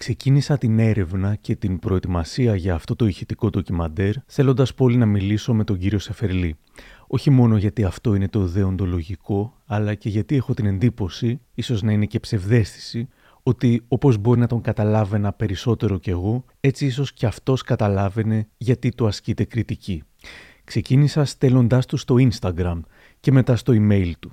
Ξεκίνησα την έρευνα και την προετοιμασία για αυτό το ηχητικό ντοκιμαντέρ, θέλοντας πολύ να μιλήσω με τον κύριο Σεφερλή. Όχι μόνο γιατί αυτό είναι το δεοντολογικό, αλλά και γιατί έχω την εντύπωση, ίσως να είναι και ψευδέστηση, ότι όπως μπορεί να τον καταλάβαινα περισσότερο κι εγώ, έτσι ίσως κι αυτός καταλάβαινε γιατί το ασκείται κριτική. Ξεκίνησα στέλνοντάς του στο Instagram και μετά στο email του.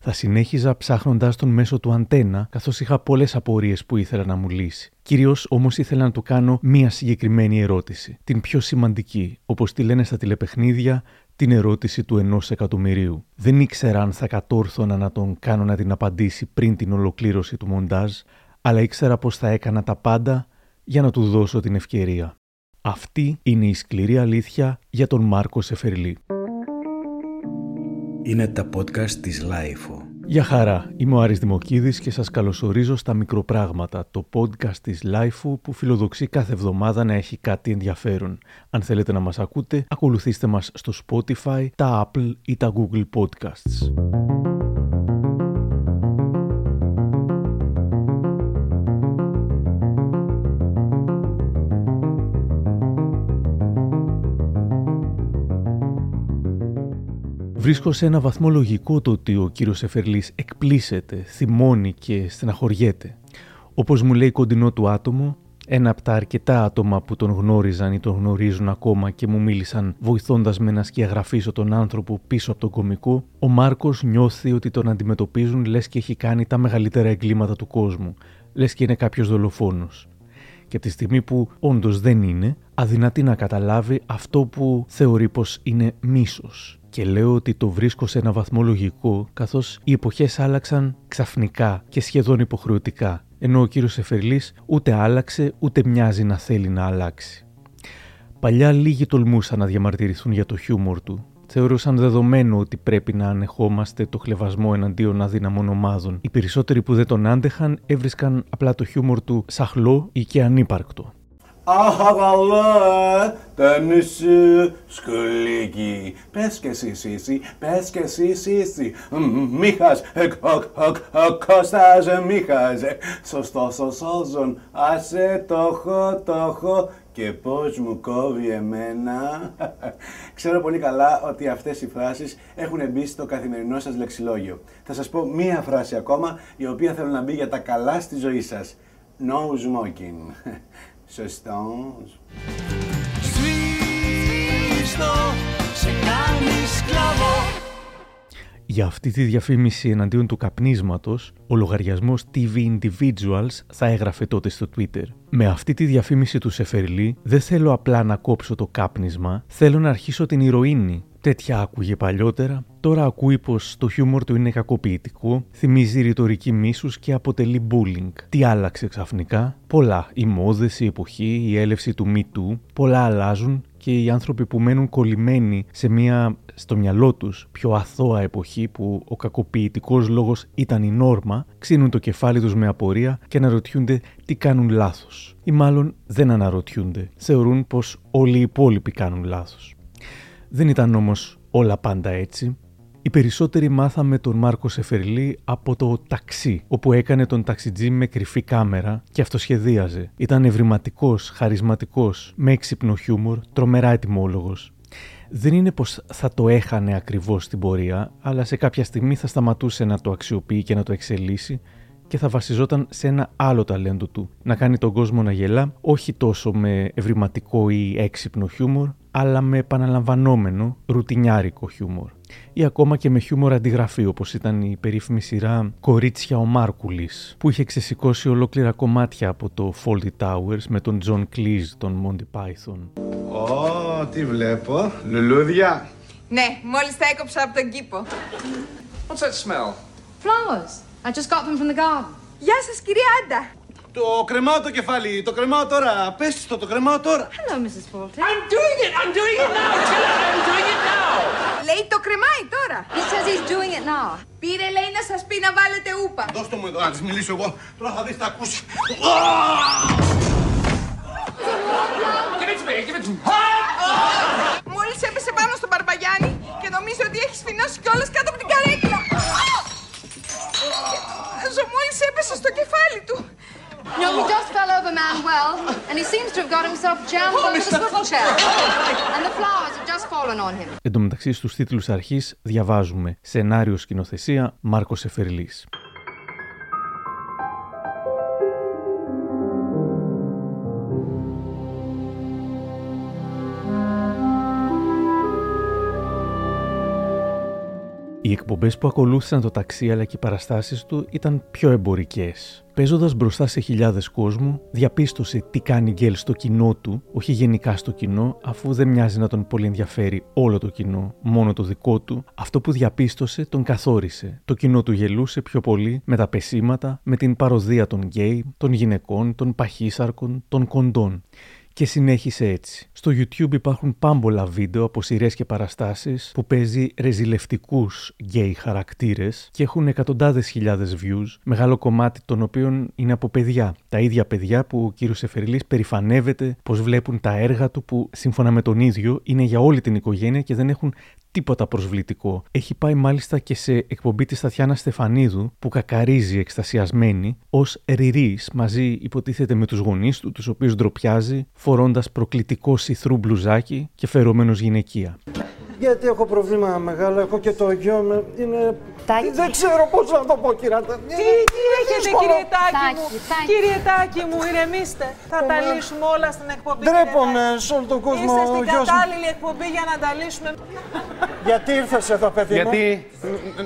Θα συνέχιζα ψάχνοντάς τον μέσω του αντένα, καθώς είχα πολλές απορίες που ήθελα να μου λύσει. Κυρίως όμως ήθελα να του κάνω μία συγκεκριμένη ερώτηση. Την πιο σημαντική, όπως τη λένε στα τηλεπαιχνίδια, την ερώτηση του ενός εκατομμυρίου. Δεν ήξερα αν θα κατόρθωνα να τον κάνω να την απαντήσει πριν την ολοκλήρωση του μοντάζ, αλλά ήξερα πως θα έκανα τα πάντα για να του δώσω την ευκαιρία. Αυτή είναι η σκληρή αλήθεια για τον Μάρκο Σεφερλή. Είναι τα podcast της LiFO. Γεια χαρά, είμαι ο Άρης Δημοκίδης και σας καλωσορίζω στα Μικροπράγματα, το podcast της LiFO που φιλοδοξεί κάθε εβδομάδα να έχει κάτι ενδιαφέρον. Αν θέλετε να μας ακούτε, ακολουθήστε μας στο Spotify, τα Apple ή τα Google Podcasts. Βρίσκω σε ένα βαθμό λογικό το ότι ο κύριος Εφερλής εκπλήσεται, θυμώνει και στεναχωριέται. Όπως μου λέει κοντινό του άτομο, ένα από τα αρκετά άτομα που τον γνώριζαν ή τον γνωρίζουν ακόμα και μου μίλησαν βοηθώντας με να σκιαγραφίσω τον άνθρωπο πίσω από τον κομικό, ο Μάρκος νιώθει ότι τον αντιμετωπίζουν λες και έχει κάνει τα μεγαλύτερα εγκλήματα του κόσμου, λες και είναι κάποιος δολοφόνος. Και από τη στιγμή που όντως δεν είναι, αδυνατεί να καταλάβει αυτό που θεωρεί πως είναι μίσος και λέω ότι το βρίσκω σε ένα βαθμό λογικό, καθώς οι εποχές άλλαξαν ξαφνικά και σχεδόν υποχρεωτικά, ενώ ο κύριος Εφερλής ούτε άλλαξε ούτε μοιάζει να θέλει να αλλάξει. Παλιά λίγοι τολμούσαν να διαμαρτυρηθούν για το χιούμορ του. Θεωρούσαν δεδομένο ότι πρέπει να ανεχόμαστε το χλεβασμό εναντίον αδύναμων ομάδων. Οι περισσότεροι που δεν τον άντεχαν έβρισκαν απλά το χιούμορ του σαχλό ή και ανύπαρκτο. Αχαγαλέ, τέννισι, σκουλίκι. Πες και εσύ, Σίση, πες και εσύ, Σίση. Μίχας, Κώστας, Μίχας. Σωστό, σωστό, άσε το χω, το χω. Και πώς μου κόβει εμένα. Ξέρω πολύ καλά ότι αυτές οι φράσεις έχουν μπει στο καθημερινό σας λεξιλόγιο. Θα σας πω μία φράση ακόμα, η οποία θέλω να μπει για τα καλά στη ζωή σας. No smoking. Σωστός. Σβήστο, σε κάνει σκλαβό. Για αυτή τη διαφήμιση εναντίον του καπνίσματος, ο λογαριασμός TV Individuals θα έγραφε τότε στο Twitter. Με αυτή τη διαφήμιση του Σεφερλί δεν θέλω απλά να κόψω το κάπνισμα, θέλω να αρχίσω την ηρωίνη. Τέτοια άκουγε παλιότερα, τώρα ακούει πως το χιούμορ του είναι κακοποιητικό, θυμίζει ρητορική μίσους και αποτελεί bullying. Τι άλλαξε ξαφνικά, πολλά. Οι μόδες, η εποχή, η έλευση του Me Too, πολλά αλλάζουν και οι άνθρωποι που μένουν κολλημένοι σε μια στο μυαλό τους πιο αθώα εποχή που ο κακοποιητικός λόγος ήταν η νόρμα, ξύνουν το κεφάλι τους με απορία και αναρωτιούνται τι κάνουν λάθος. Ή μάλλον δεν αναρωτιούνται, θεωρούν πως όλοι οι υπόλοιποι κάνουν λάθος. Δεν ήταν όμως όλα πάντα έτσι. Οι περισσότεροι μάθαμε τον Μάρκο Σεφερλί από το ταξί, όπου έκανε τον ταξιτζή με κρυφή κάμερα και αυτοσχεδίαζε. Ήταν ευρηματικός, χαρισματικός, με έξυπνο χιούμορ, τρομερά ετοιμόλογος. Δεν είναι πως θα το έχανε ακριβώς στην πορεία, αλλά σε κάποια στιγμή θα σταματούσε να το αξιοποιεί και να το εξελίσσει και θα βασιζόταν σε ένα άλλο ταλέντο του. Να κάνει τον κόσμο να γελά, όχι τόσο με ευρηματικό ή έξυπνο χιούμορ, αλλά με επαναλαμβανόμενο ρουτινιάρικο χιούμορ. Ή ακόμα και με χιούμορ αντιγραφή, όπως ήταν η περίφημη σειρά Κορίτσια ο Μάρκουλης, που είχε ξεσηκώσει ολόκληρα κομμάτια από το Faulty Towers με τον John Cleese, τον Monty Python. Ω, τι βλέπω. Λουλούδια. Ναι, μόλις τα έκοψα από τον κήπο. What's that smell? Flowers. I just got them from the garden. Γεια σας, κυρία Άντα. Το κρεμάω το κεφάλι, το κρεμάω τώρα. Πες το, το κρεμάω τώρα. Hello, Mrs. Fulton. I'm doing it! I'm doing it now! Tell her I'm doing it now! Λέει το κρεμάει τώρα. He says he's doing it now. Πήρε, λέει, να σας πει να βάλετε ούπα. Δώσ' το μου εδώ να της μιλήσω εγώ. Τώρα θα δεις τα ακούσει. Give it to me! Give it to me! Μόλις έπεσε πάνω στον Μπαρμπαγιάννη και νομίζω ότι έχει σφινώσει κιόλας κάτω από την καρέκλα. Ζω μόλις έπεσε στο κεφάλι του. No, he just fell over my well, and he seems to have got himself jammed under the swivel chair. And the flowers have just fallen on him. Εν τω μεταξύ στους τίτλους αρχής διαβάζουμε «Σενάριο σκηνοθεσία Μάρκος Εφερλής». Οι εκπομπές που ακολούθησαν το ταξί αλλά και οι παραστάσεις του ήταν πιο εμπορικές. Παίζοντας μπροστά σε χιλιάδες κόσμου, διαπίστωσε τι κάνει γκέλ στο κοινό του, όχι γενικά στο κοινό, αφού δεν μοιάζει να τον πολύ ενδιαφέρει όλο το κοινό, μόνο το δικό του. Αυτό που διαπίστωσε τον καθόρισε. Το κοινό του γελούσε πιο πολύ με τα πεσίματα, με την παρωδία των γκέι, των γυναικών, των παχύσαρκων, των κοντών και συνέχισε έτσι. Στο YouTube υπάρχουν πάμπολα βίντεο από σειρές και παραστάσεις που παίζει ρεζιλευτικούς γκέι χαρακτήρες και έχουν εκατοντάδες χιλιάδες views, μεγάλο κομμάτι των οποίων είναι από παιδιά. Τα ίδια παιδιά που ο κύριος Σεφερλής περηφανεύεται πως βλέπουν τα έργα του που σύμφωνα με τον ίδιο είναι για όλη την οικογένεια και δεν έχουν τίποτα προσβλητικό. Έχει πάει μάλιστα και σε εκπομπή της Τατιάνα Στεφανίδου που κακαρίζει εκστασιασμένη ως ριρή μαζί υποτίθεται με τους γονείς του, τους οποίους ντροπιάζει, φορώντας προκλητικό σιθρού μπλουζάκι και φερωμένο γυναικεία. Γιατί έχω πρόβλημα μεγάλο, έχω και το γιο με. Είναι. Τάκη. Δεν ξέρω πώς να το πω, κυρία. Τι, τι έχετε, κύριε Τάκη μου; Τάκη, Τάκη. Κύριε Τάκη μου, ηρεμήστε. Θα τα λύσουμε όλα στην εκπομπή. κύριε Ντρέπομαι Τάκη. σε όλο τον κόσμο. Είστε ο στην γιος μου. κατάλληλη εκπομπή για να τα λύσουμε. Γιατί ήρθες εδώ, παιδί μου; Γιατί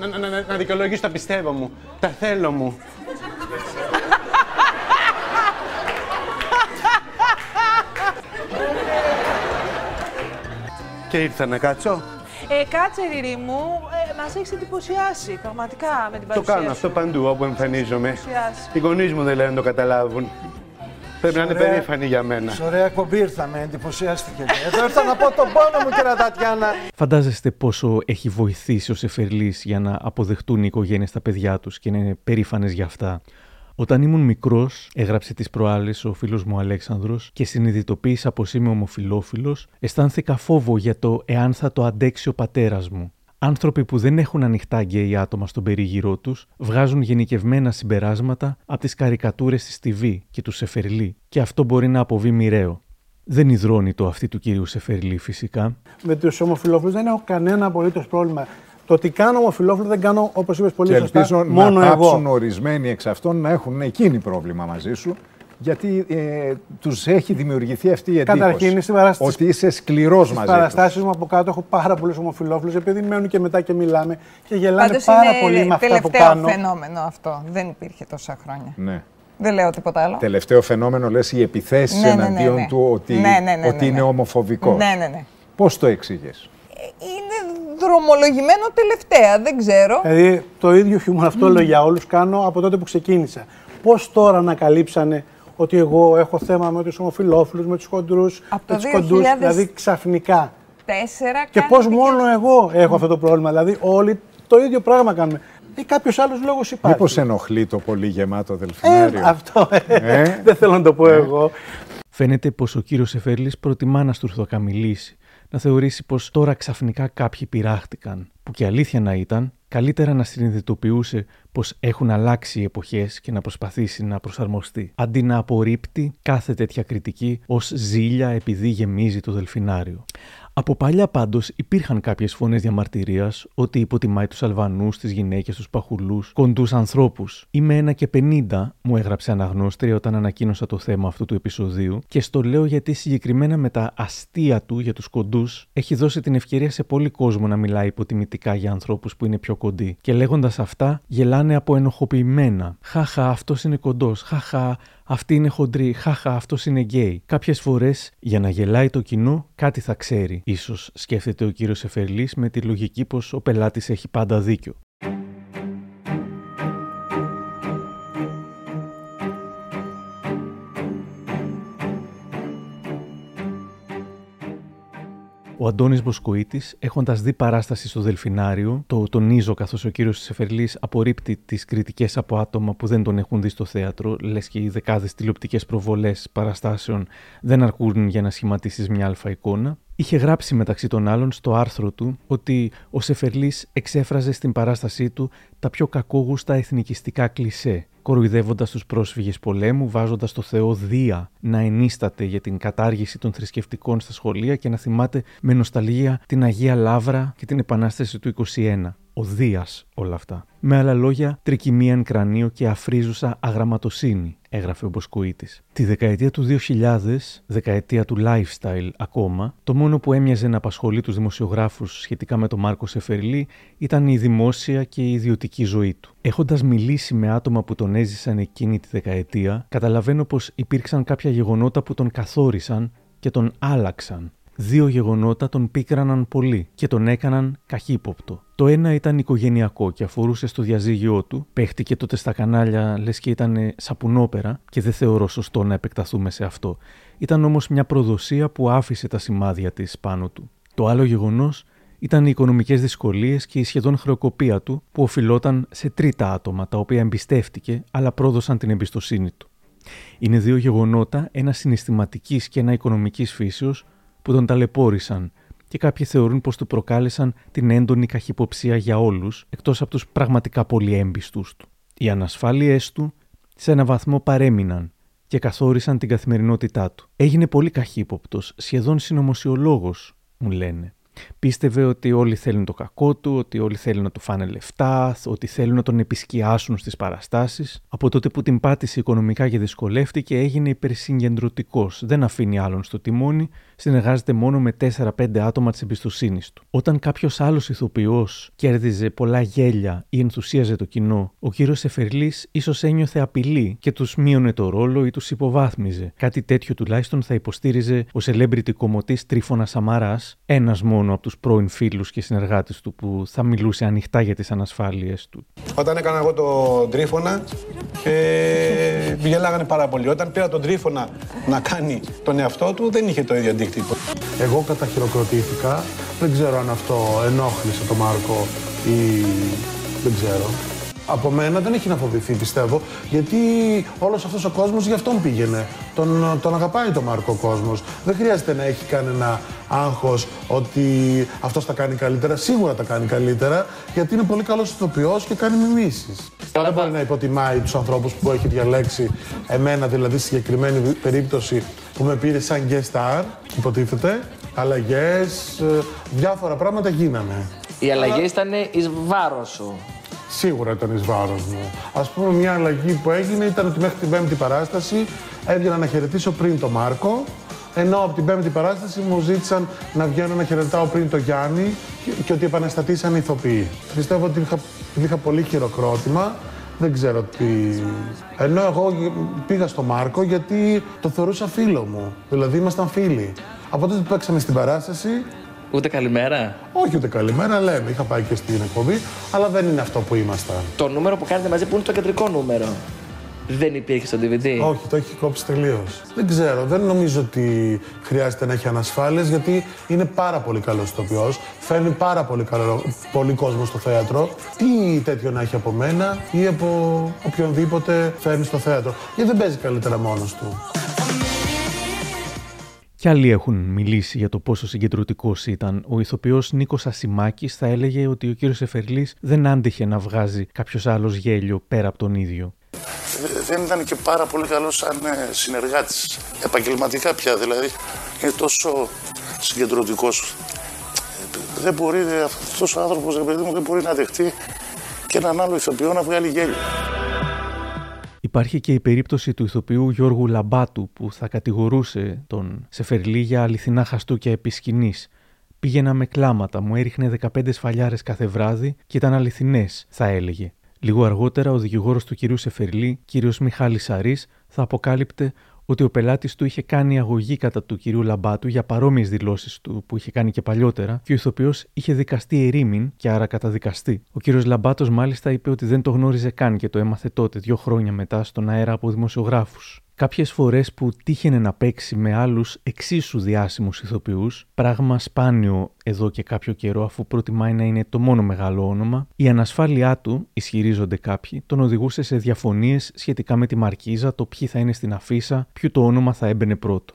να, να, να, να δικαιολογήσω τα πιστεύω μου, τα θέλω μου. Και ήρθα να κάτσω. Ε, κάτσε, Ριρή μου, ε, μας έχεις εντυπωσιάσει πραγματικά με την Το παρουσία κάνω σου. αυτό παντού όπου εμφανίζομαι. Εντυπωσιάσει. Οι γονείς μου δεν λένε να το καταλάβουν. Πρέπει να είναι Ωραία. περήφανοι για μένα. Σε ωραία εκπομπή ήρθαμε, εντυπωσιάστηκε. Εδώ ήρθα να πω τον πόνο μου, κυρία Τατιάνα. Φαντάζεστε πόσο έχει βοηθήσει ο Σεφερλής για να αποδεχτούν οι οικογένειες τα παιδιά τους και να είναι περήφανες για αυτά; Όταν ήμουν μικρός, έγραψε τις προάλλες ο φίλος μου Αλέξανδρος και συνειδητοποίησα πως είμαι ομοφιλόφιλος, αισθάνθηκα φόβο για το εάν θα το αντέξει ο πατέρας μου. Άνθρωποι που δεν έχουν ανοιχτά γκέι άτομα στον περίγυρό τους βγάζουν γενικευμένα συμπεράσματα από τις καρικατούρες της TV και του Σεφερλή και αυτό μπορεί να αποβεί μοιραίο. Δεν υδρώνει το αυτή του κυρίου Σεφερλή φυσικά, με τους ομοφυλόφιλου δεν έχω κανένα απολύτως πρόβλημα. Το ότι κάνω ομοφυλόφιλο δεν κάνω, όπως είπες πολύ Και σωστά, ελπίζω μόνο να πάψουν εγώ. ορισμένοι εξ αυτών να έχουν εκείνη πρόβλημα μαζί σου, γιατί ε, τους έχει δημιουργηθεί αυτή η εντύπωση. Καταρχήν, στην παράσταση- Ότι είσαι σκληρός Στις μαζί τους. παραστάσεις μου από κάτω έχω πάρα πολλούς ομοφυλόφιλους, επειδή μένουν και μετά και μιλάμε και γελάνε Πάντως πάρα είναι πολύ με αυτά που τελευταίο κάνω. φαινόμενο αυτό. Δεν υπήρχε τόσα χρόνια. Ναι. Δεν λέω τίποτα άλλο. Τελευταίο φαινόμενο λες οι επιθέσεις Ναι, ναι, ναι, εναντίον ναι. του ότι, Ναι, ναι, ναι, ναι, ότι ναι. είναι ομοφοβικός. Ναι, ναι, ναι. Πώς το εξήγες; Είναι δρομολογημένο τελευταία, δεν ξέρω. Δηλαδή το ίδιο χιούμορ αυτό λέω για όλους κάνω από τότε που ξεκίνησα. Πώς τώρα ανακαλύψανε ότι εγώ έχω θέμα με τους ομοφυλόφιλους, με τους χοντρούς, Από με το τους κοντούς, 2000 δηλαδή ξαφνικά. Τέσσερα Και πώς κάνετε μόνο εγώ έχω αυτό το πρόβλημα. Δηλαδή όλοι το ίδιο πράγμα κάνουμε. Ή κάποιος άλλος λόγος υπάρχει. Μήπως ενοχλεί το πολύ γεμάτο Ε, δελφινάριο. αυτό. ε, Ε; Δεν θέλω να το πω εγώ. Φαίνεται πως ο κύριος Εφέρλης προτιμά να στουρθοκαμιλήσει, να θεωρήσει πως τώρα ξαφνικά κάποιοι πειράχτηκαν, που και αλήθεια να ήταν, καλύτερα να συνειδητοποιούσε πως έχουν αλλάξει οι εποχές και να προσπαθήσει να προσαρμοστεί, αντί να απορρίπτει κάθε τέτοια κριτική ως ζήλια επειδή γεμίζει το δελφινάριο. Από παλιά πάντως υπήρχαν κάποιες φωνές διαμαρτυρίας ότι υποτιμάει τους Αλβανούς, τις γυναίκες, τους παχουλούς, κοντούς ανθρώπους. Είμαι ένα και 50, μου έγραψε αναγνώστρια όταν ανακοίνωσα το θέμα αυτού του επεισοδίου, και στο λέω γιατί συγκεκριμένα με τα αστεία του για τους κοντούς έχει δώσει την ευκαιρία σε πολύ κόσμο να μιλάει υποτιμητικά για ανθρώπους που είναι πιο κοντοί. Και λέγοντας αυτά, γελάνε από ενοχοποιημένα. Χαχα, αυτός είναι κοντός. Χαχα, αυτή είναι χοντρή. Χαχα, αυτός είναι γκέι. Κάποιες φορές, για να γελάει το κοινό, κάτι θα ξέρει. Ίσως σκέφτεται ο κύριος Εφερλής με τη λογική πως ο πελάτης έχει πάντα δίκιο. Ο Αντώνης Μποσκοίτης, έχοντας δει παράσταση στο Δελφινάριο, το τονίζω καθώς ο κύριος Σεφερλής απορρίπτει τις κριτικές από άτομα που δεν τον έχουν δει στο θέατρο, λες και οι δεκάδες τηλεοπτικές προβολές παραστάσεων δεν αρκούν για να σχηματίσεις μια αλφα εικόνα. Είχε γράψει μεταξύ των άλλων στο άρθρο του ότι ο Σεφερλής εξέφραζε στην παράστασή του τα πιο κακόγουστα εθνικιστικά κλισέ κοροϊδεύοντας τους πρόσφυγες πολέμου, βάζοντας το Θεό Δία να ενίσταται για την κατάργηση των θρησκευτικών στα σχολεία και να θυμάται με νοσταλγία την Αγία Λάβρα και την Επανάσταση του 21 ο Δίας όλα αυτά. Με άλλα λόγια, τρικυμίαν κρανίο και αφρίζουσα αγραμματοσύνη, έγραφε ο Μποσκουίτης. Τη δεκαετία του 2000, δεκαετία του lifestyle ακόμα, το μόνο που έμοιαζε να απασχολεί τους δημοσιογράφους σχετικά με τον Μάρκο Σεφερλή ήταν η δημόσια και η ιδιωτική ζωή του. Έχοντας μιλήσει με άτομα που τον έζησαν εκείνη τη δεκαετία, καταλαβαίνω πως υπήρξαν κάποια γεγονότα που τον καθόρισαν και τον άλλαξαν Δύο γεγονότα τον πίκραναν πολύ και τον έκαναν καχύποπτο. Το ένα ήταν οικογενειακό και αφορούσε στο διαζύγιό του. Παίχτηκε τότε στα κανάλια, λες και ήταν σαπουνόπερα και δεν θεωρώ σωστό να επεκταθούμε σε αυτό. Ήταν όμως μια προδοσία που άφησε τα σημάδια της πάνω του. Το άλλο γεγονός ήταν οι οικονομικές δυσκολίες και η σχεδόν χρεοκοπία του που οφειλόταν σε τρίτα άτομα τα οποία εμπιστεύτηκε αλλά πρόδωσαν την εμπιστοσύνη του. Είναι δύο γεγονότα, ένα συναισθηματικής και ένα οικονομικής φύσεως, που τον ταλαιπώρησαν και κάποιοι θεωρούν πως του προκάλεσαν την έντονη καχυποψία για όλους, εκτός από τους πραγματικά πολύ έμπιστους του. Οι ανασφάλειές του σε ένα βαθμό παρέμειναν και καθόρισαν την καθημερινότητά του. Έγινε πολύ καχύποπτος, σχεδόν συνωμοσιολόγος, μου λένε. Πίστευε ότι όλοι θέλουν το κακό του, ότι όλοι θέλουν να του φάνε λεφτά, ότι θέλουν να τον επισκιάσουν στις παραστάσεις. Από τότε που την πάτησε οικονομικά και δυσκολεύτηκε, έγινε υπερσυγκεντρωτικός. Δεν αφήνει άλλον στο τιμόνι, συνεργάζεται μόνο με 4-5 άτομα της εμπιστοσύνης του. Όταν κάποιος άλλος ηθοποιός κέρδιζε πολλά γέλια ή ενθουσίαζε το κοινό, ο κύριος Εφερλή ίσως ένιωθε απειλή και τους μείωνε το ρόλο ή τους υποβάθμιζε. Κάτι τέτοιο τουλάχιστον θα υποστήριζε ο celebrity κομμωτής Τρίφωνα Σαμαράς, ένας μόνο μόνο από τους πρώην φίλους και συνεργάτες του που θα μιλούσε ανοιχτά για τις ανασφάλειες του. Όταν έκανα εγώ τον τρίφωνα, ε, γελάγανε πάρα πολύ. Όταν πήρα τον τρίφωνα να κάνει τον εαυτό του, δεν είχε το ίδιο αντίκτυπο. Εγώ καταχειροκροτήθηκα. Δεν ξέρω αν αυτό ενόχλησε τον Μάρκο ή δεν ξέρω από μένα δεν έχει να φοβηθεί, πιστεύω, γιατί όλος αυτός ο κόσμος γι' αυτόν πήγαινε. Τον, τον αγαπάει τον Μάρκο ο κόσμος. Δεν χρειάζεται να έχει κανένα άγχος ότι αυτός τα κάνει καλύτερα. Σίγουρα τα κάνει καλύτερα, γιατί είναι πολύ καλός ηθοποιός και κάνει μιμήσεις. Δεν μπορεί να υποτιμάει τους ανθρώπους που έχει διαλέξει εμένα, δηλαδή στη συγκεκριμένη περίπτωση που με πήρε σαν guest star, υποτίθεται. Αλλαγές, ε, διάφορα πράγματα γίνανε. Οι αλλαγές ήταν εις βάρος σου σίγουρα ήταν εις βάρος μου. Α πούμε, μια αλλαγή που έγινε ήταν ότι μέχρι την πέμπτη παράσταση έβγαινα να χαιρετήσω πριν τον Μάρκο. Ενώ από την πέμπτη παράσταση μου ζήτησαν να βγαίνω να χαιρετάω πριν τον Γιάννη και, και ότι επαναστατήσαν οι ηθοποιοί. Πιστεύω ότι είχα, είχα πολύ χειροκρότημα. Δεν ξέρω τι. Ενώ εγώ πήγα στο Μάρκο γιατί το θεωρούσα φίλο μου. Δηλαδή ήμασταν φίλοι. Από τότε που παίξαμε στην παράσταση, Ούτε καλημέρα. Όχι, ούτε καλημέρα, λέμε. Είχα πάει και στην εκπομπή, αλλά δεν είναι αυτό που ήμασταν. Το νούμερο που κάνετε μαζί, που είναι το κεντρικό νούμερο; Δεν υπήρχε στο DVD. Όχι, το έχει κόψει τελείως. Δεν ξέρω, δεν νομίζω ότι χρειάζεται να έχει ανασφάλειες γιατί είναι πάρα πολύ καλός ηθοποιός. Φέρνει πάρα πολύ, καλό, πολύ κόσμο στο θέατρο. Τι τέτοιο να έχει από μένα ή από οποιονδήποτε φέρνει στο θέατρο. Γιατί δεν παίζει καλύτερα μόνος του. Κι άλλοι έχουν μιλήσει για το πόσο συγκεντρωτικός ήταν. Ο ηθοποιός Νίκος Ασημάκης θα έλεγε ότι ο κύριος Εφερλής δεν άντεχε να βγάζει κάποιος άλλος γέλιο πέρα από τον ίδιο. Δεν ήταν και πάρα πολύ καλός σαν ε, συνεργάτης. Επαγγελματικά πια δηλαδή. Είναι τόσο συγκεντρωτικός. Δεν μπορεί, αυτός ο άνθρωπος, δεν μπορεί να δεχτεί και έναν άλλο ηθοποιό να βγάλει γέλιο. Υπάρχει και η περίπτωση του ηθοποιού Γιώργου Λαμπάτου που θα κατηγορούσε τον Σεφερλί για αληθινά χαστούκια επισκηνής. Πήγαινα με κλάματα, μου έριχνε 15 σφαλιάρες κάθε βράδυ και ήταν αληθινές, θα έλεγε. Λίγο αργότερα, ο δικηγόρος του κυρίου Σεφερλί, κύριος Μιχάλης Σαρής, θα αποκάλυπτε ότι ο πελάτης του είχε κάνει αγωγή κατά του κυρίου Λαμπάτου για παρόμοιες δηλώσεις του που είχε κάνει και παλιότερα και ο ηθοποιός είχε δικαστεί ερήμην και άρα καταδικαστεί. Ο κύριος Λαμπάτος μάλιστα είπε ότι δεν το γνώριζε καν και το έμαθε τότε, δύο χρόνια μετά, στον αέρα από δημοσιογράφους. Κάποιες φορές που τύχαινε να παίξει με άλλους εξίσου διάσημους ηθοποιούς, πράγμα σπάνιο εδώ και κάποιο καιρό αφού προτιμάει να είναι το μόνο μεγάλο όνομα, η ανασφάλειά του, ισχυρίζονται κάποιοι, τον οδηγούσε σε διαφωνίες σχετικά με τη μαρκίζα, το ποιοι θα είναι στην αφίσα, ποιο το όνομα θα έμπαινε πρώτο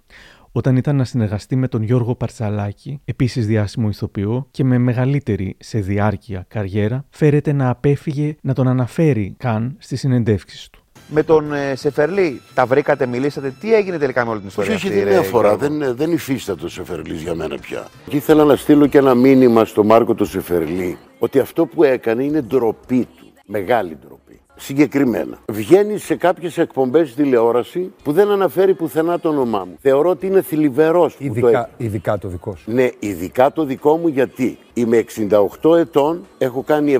όταν ήταν να συνεργαστεί με τον Γιώργο Παρτσαλάκη, επίσης διάσημο ηθοποιό και με μεγαλύτερη σε διάρκεια καριέρα, φέρεται να απέφυγε να τον αναφέρει καν στι συνεντεύξει του. Με τον ε, Σεφερλί. Τα βρήκατε, μιλήσατε. Τι έγινε τελικά με όλη την ιστορία Όχι, αυτή, δεν ρε, είναι αφορά. Γιώργο; Δεν, δεν υφίσταται ο Σεφερλής για μένα πια. Και ήθελα να στείλω και ένα μήνυμα στο Μάρκο το Σεφερλί ότι αυτό που έκανε είναι ντροπή του. Μεγάλη ντροπή. Συγκεκριμένα. Βγαίνει σε κάποιες εκπομπές τηλεόραση που δεν αναφέρει πουθενά το όνομά μου. Θεωρώ ότι είναι θλιβερός. Ειδικά, ειδικά το δικό σου. Ναι, ειδικά το δικό μου γιατί είμαι 68 ετών, έχω κάνει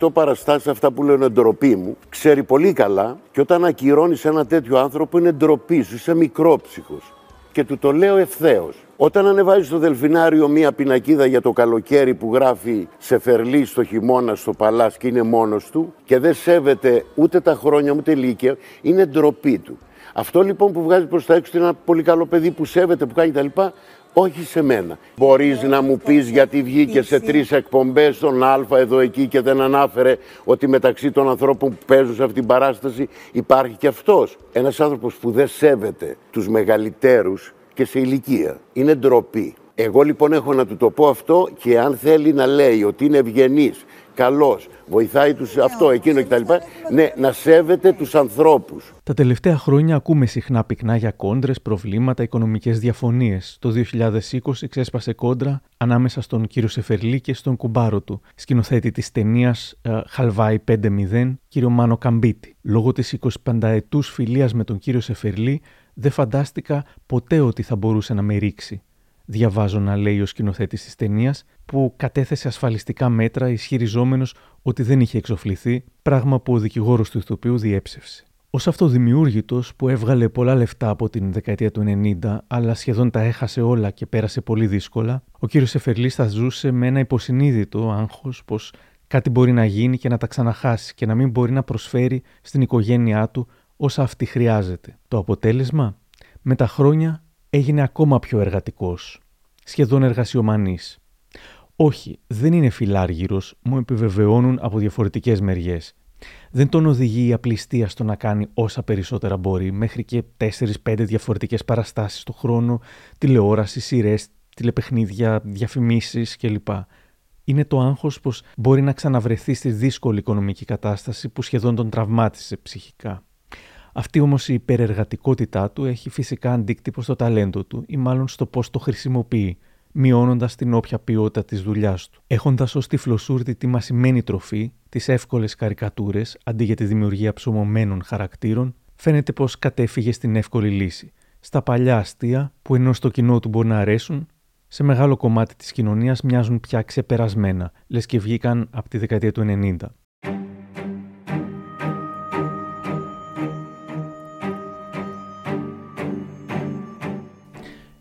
78 παραστάσεις αυτά που λένε ντροπή μου, ξέρει πολύ καλά και όταν ακυρώνεις ένα τέτοιο άνθρωπο είναι ντροπή σου, είσαι μικρόψυχος. Και του το λέω ευθέως. Όταν ανεβάζει στο Δελφινάριο μία πινακίδα για το καλοκαίρι που γράφει σε φερλί στο χειμώνα στο παλάς και είναι μόνος του και δεν σέβεται ούτε τα χρόνια ούτε ηλικία, είναι ντροπή του. Αυτό λοιπόν που βγάζει προς τα έξω είναι ένα πολύ καλό παιδί που σέβεται, που κάνει τα λοιπά, όχι σε μένα. Μπορείς να μου πεις γιατί βγήκε σε τρεις εκπομπές στον Α εδώ εκεί και δεν ανάφερε ότι μεταξύ των ανθρώπων που παίζουν σε αυτήν την παράσταση υπάρχει και αυτός. Ένας άνθρωπος που δεν σέβεται τους μεγαλύτερους και σε ηλικία. Είναι ντροπή. Εγώ λοιπόν έχω να του το πω αυτό και αν θέλει να λέει ότι είναι ευγενής, καλός, βοηθάει τους αυτό, εκείνο κτλ. Ναι, να σέβεται τους ανθρώπους. Τα τελευταία χρόνια ακούμε συχνά πυκνά για κόντρες, προβλήματα, οικονομικές διαφωνίες. Το 2020 ξέσπασε κόντρα ανάμεσα στον κύριο Σεφερλί και στον κουμπάρο του, σκηνοθέτη της ταινίας Χαλβάη 5-0, κύριο Μάνο Καμπίτη. Λόγω της 25 ετού φιλίας με τον κύριο Σεφερλί, δεν φαντάστηκα ποτέ ότι θα μπορούσε να με ρίξει. Διαβάζω να λέει ο σκηνοθέτης της ταινίας, που κατέθεσε ασφαλιστικά μέτρα ισχυριζόμενος ότι δεν είχε εξοφληθεί, πράγμα που ο δικηγόρος του ηθοποιού διέψευσε. Ω αυτοδημιούργητος που έβγαλε πολλά λεφτά από την δεκαετία του 90, αλλά σχεδόν τα έχασε όλα και πέρασε πολύ δύσκολα, ο κύριος Εφερλής θα ζούσε με ένα υποσυνείδητο άγχος πως κάτι μπορεί να γίνει και να τα ξαναχάσει και να μην μπορεί να προσφέρει στην οικογένειά του όσα αυτή χρειάζεται. Το αποτέλεσμα, με τα χρόνια έγινε ακόμα πιο εργατικός, σχεδόν εργασιομανής. Όχι, δεν είναι φιλάργυρος, μου επιβεβαιώνουν από διαφορετικές μεριές. Δεν τον οδηγεί η απληστία στο να κάνει όσα περισσότερα μπορεί, μέχρι και 4-5 διαφορετικές παραστάσεις το χρόνο, τηλεόραση, σειρές, τηλεπαιχνίδια, διαφημίσεις κλπ. Είναι το άγχος πως μπορεί να ξαναβρεθεί στη δύσκολη οικονομική κατάσταση που σχεδόν τον τραυμάτισε ψυχικά. Αυτή όμως η υπερεργατικότητά του έχει φυσικά αντίκτυπο στο ταλέντο του ή μάλλον στο πώς το χρησιμοποιεί, μειώνοντας την όποια ποιότητα της δουλειάς του. Έχοντας ως τυφλοσούρτη τη μασημένη τροφή, τις εύκολες καρικατούρες αντί για τη δημιουργία ψωμωμένων χαρακτήρων, φαίνεται πως κατέφυγε στην εύκολη λύση. Στα παλιά αστεία που ενώ στο κοινό του μπορεί να αρέσουν, σε μεγάλο κομμάτι της κοινωνίας μοιάζουν πια ξεπερασμένα, λες και βγήκαν από τη δεκαετία του 90.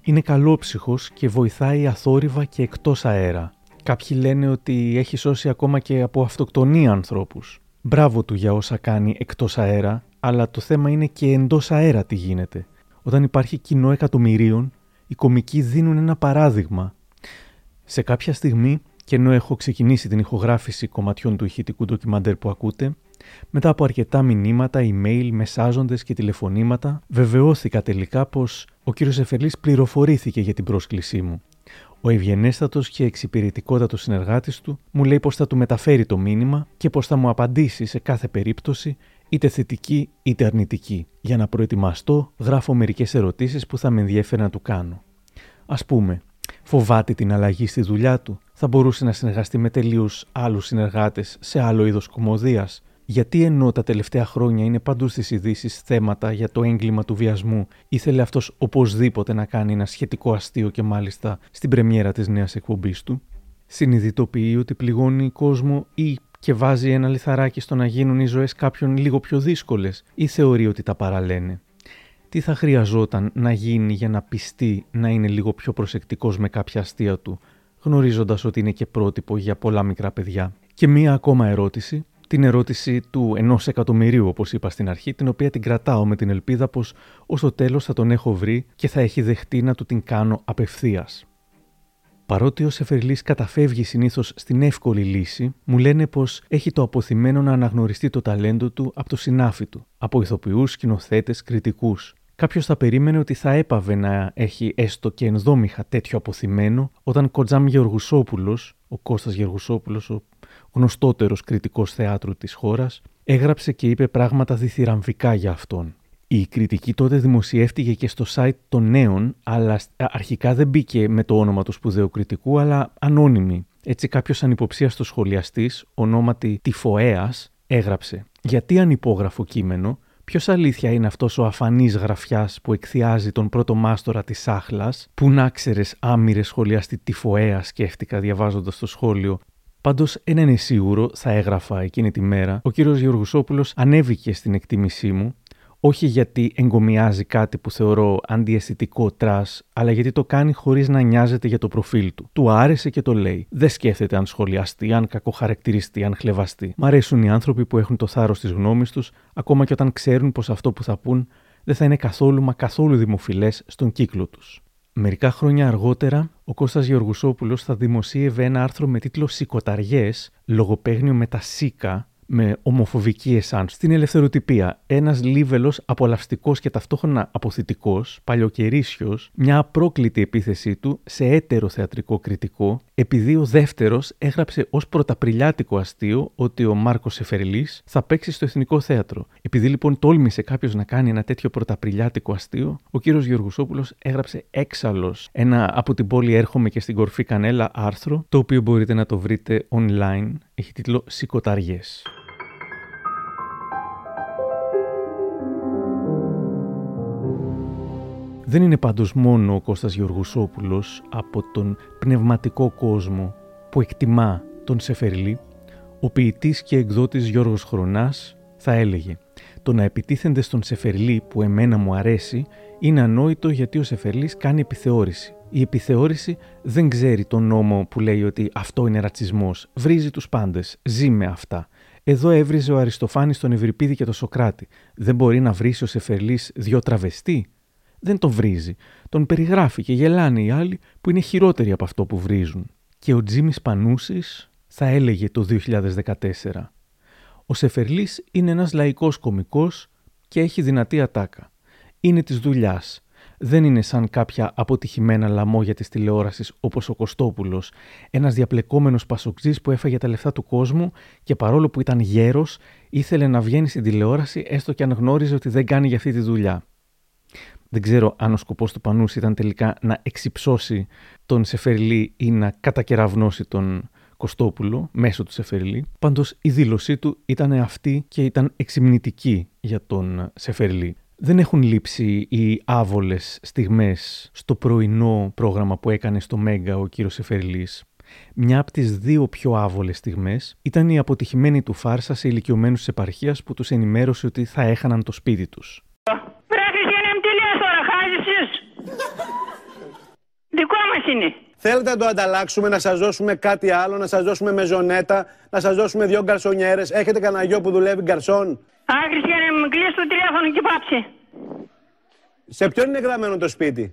Είναι καλόψυχος και βοηθάει αθόρυβα και εκτός αέρα. Κάποιοι λένε ότι έχει σώσει ακόμα και από αυτοκτονία ανθρώπους. Μπράβο του για όσα κάνει εκτός αέρα, αλλά το θέμα είναι και εντός αέρα τι γίνεται. Όταν υπάρχει κοινό εκατομμυρίων, οι κομικοί δίνουν ένα παράδειγμα. Σε κάποια στιγμή, και ενώ έχω ξεκινήσει την ηχογράφηση κομματιών του ηχητικού ντοκιμαντέρ που ακούτε, μετά από αρκετά μηνύματα, email, μεσάζοντες και τηλεφωνήματα, βεβαιώθηκα τελικά πως ο κύριος Εφελής πληροφορήθηκε για την πρόσκλησή μου. Ο ευγενέστατος και εξυπηρετικότατος συνεργάτης του μου λέει πως θα του μεταφέρει το μήνυμα και πως θα μου απαντήσει σε κάθε περίπτωση, είτε θετική είτε αρνητική. Για να προετοιμαστώ, γράφω μερικές ερωτήσεις που θα με ενδιαφέρει να του κάνω. Α πούμε, φοβάται την αλλαγή στη δουλειά του, θα μπορούσε να συνεργαστεί με τελείως άλλους συνεργάτες σε άλλο είδος κομμωδίας, γιατί ενώ τα τελευταία χρόνια είναι παντού στις ειδήσεις θέματα για το έγκλημα του βιασμού, ήθελε αυτός οπωσδήποτε να κάνει ένα σχετικό αστείο και μάλιστα στην πρεμιέρα της νέας εκπομπής του; Συνειδητοποιεί ότι πληγώνει κόσμο ή και βάζει ένα λιθαράκι στο να γίνουν οι ζωές κάποιων λίγο πιο δύσκολες ή θεωρεί ότι τα παραλένε; Τι θα χρειαζόταν να γίνει για να πιστεί να είναι λίγο πιο προσεκτικός με κάποια αστεία του, γνωρίζοντας ότι είναι και πρότυπο για πολλά μικρά παιδιά; Και μία ακόμα ερώτηση, την ερώτηση του ενός εκατομμυρίου, όπως είπα στην αρχή, την οποία την κρατάω με την ελπίδα πως ως το τέλος θα τον έχω βρει και θα έχει δεχτεί να του την κάνω απευθείας. Παρότι ο Σεφερλής καταφεύγει συνήθως στην εύκολη λύση, μου λένε πως έχει το αποθυμένο να αναγνωριστεί το ταλέντο του από το συνάφι του, από ηθοποιούς, σκηνοθέτες, κριτικούς. Κάποιος θα περίμενε ότι θα έπαβε να έχει έστω και ενδόμηχα τέτοιο αποθυμένο όταν Κοτζάμ Γεωργουσόπουλος, ο Κώστας Γεωργουσόπουλος, ο γνωστότερος κριτικός θεάτρου της χώρας, έγραψε και είπε πράγματα διθυραμβικά για αυτόν. Η κριτική τότε δημοσιεύτηκε και στο site των νέων, αλλά αρχικά δεν μπήκε με το όνομα του σπουδαίου κριτικού, αλλά ανώνυμη. Έτσι κάποιος ανυποψίαστος σχολιαστής, ονόματι Τυφοέα, έγραψε «Γιατί ανυπόγραφο κείμενο, Ποιος αλήθεια είναι αυτός ο αφανής γραφιάς που εκθειάζει τον πρώτο μάστορα της τσάχλας, πού να 'ξερες άμοιρε σχολιαστή Τυφωέα, σκέφτηκα διαβάζοντας το σχόλιο. Πάντως, ένα είναι σίγουρο, θα έγραφα εκείνη τη μέρα. Ο κύριος Γεωργουσόπουλος ανέβηκε στην εκτίμησή μου όχι γιατί εγκωμιάζει κάτι που θεωρώ αντιαισθητικό trash, αλλά γιατί το κάνει χωρίς να νοιάζεται για το προφίλ του. Του άρεσε και το λέει. Δεν σκέφτεται αν σχολιαστεί, αν κακοχαρακτηριστεί, αν χλευαστεί. Μ' αρέσουν οι άνθρωποι που έχουν το θάρρος της γνώμης τους, ακόμα και όταν ξέρουν πως αυτό που θα πούν δεν θα είναι καθόλου μα καθόλου δημοφιλές στον κύκλο τους. Μερικά χρόνια αργότερα, ο Κώστας Γεωργουσόπουλος θα δημοσίευε ένα άρθρο με τίτλο «Σικοταριές, λογοπαίγνιο με τα σίκα», με ομοφοβική εσάν. Στην ελευθεροτυπία, ένας λίβελος απολαυστικός και ταυτόχρονα αποθητικός, παλιοκαιρίσιο, μια απρόκλητη επίθεσή του σε έτερο θεατρικό κριτικό, επειδή ο δεύτερος έγραψε ως πρωταπριλιάτικο αστείο ότι ο Μάρκος Σεφερλής θα παίξει στο Εθνικό Θέατρο. Επειδή λοιπόν τόλμησε κάποιος να κάνει ένα τέτοιο πρωταπριλιάτικο αστείο, ο κύριος Γεωργουσόπουλος έγραψε έξαλλος ένα από την πόλη Έρχομαι και στην κορφή Κανέλα άρθρο, το οποίο μπορείτε να το βρείτε online. Έχει τίτλο Σικοταριές. Δεν είναι πάντως μόνο ο Κώστας Γεωργουσόπουλος από τον πνευματικό κόσμο που εκτιμά τον Σεφερλή, ο ποιητής και εκδότης Γιώργος Χρονάς θα έλεγε «Το να επιτίθενται στον Σεφερλή που εμένα μου αρέσει είναι ανόητο γιατί ο Σεφερλής κάνει επιθεώρηση. Η επιθεώρηση δεν ξέρει τον νόμο που λέει ότι αυτό είναι ρατσισμός. Βρίζει τους πάντες, ζει με αυτά. Εδώ έβριζε ο Αριστοφάνης τον Ευρυπίδη και τον Σοκράτη. Δεν μπορεί να βρει ο Σεφερλής δυο τραβεστή δεν τον βρίζει. Τον περιγράφει και γελάνε οι άλλοι που είναι χειρότεροι από αυτό που βρίζουν. Και ο Τζίμις Πανούσης θα έλεγε το 2014. Ο Σεφερλής είναι ένας λαϊκός κομικός και έχει δυνατή ατάκα. Είναι της δουλειάς. Δεν είναι σαν κάποια αποτυχημένα λαμόγια της τηλεόρασης όπως ο Κωστόπουλος, ένας διαπλεκόμενος πασοξής που έφαγε τα λεφτά του κόσμου και παρόλο που ήταν γέρος ήθελε να βγαίνει στην τηλεόραση έστω και αν γνώριζε ότι δεν κάνει για αυτή τη δουλειά. Δεν ξέρω αν ο σκοπός του Πανούση ήταν τελικά να εξυψώσει τον Σεφερλή ή να κατακεραυνώσει τον Κωστόπουλο μέσω του Σεφερλή. Πάντως η δήλωσή του ήταν αυτή και ήταν εξυμνητική για τον Σεφερλή. Δεν έχουν λείψει οι άβολες στιγμές στο πρωινό πρόγραμμα που έκανε στο Μέγκα ο κύριος Σεφερλής. Μια από τις δύο πιο άβολες στιγμές ήταν η αποτυχημένη του φάρσα σε ηλικιωμένους της επαρχίας που τους ενημέρωσε ότι θα έχαναν το σπίτι τους. Δικό μας είναι. Θέλετε να το ανταλλάξουμε, να σας δώσουμε κάτι άλλο, να σας δώσουμε μεζονέτα, να σας δώσουμε δύο γκαρσονιέρες. Έχετε κανένα γιο που δουλεύει γκαρσόν; Α, Χριστιανέ, μου κλείσει το τηλέφωνο και πάψε. Σε ποιον είναι γραμμένο το σπίτι;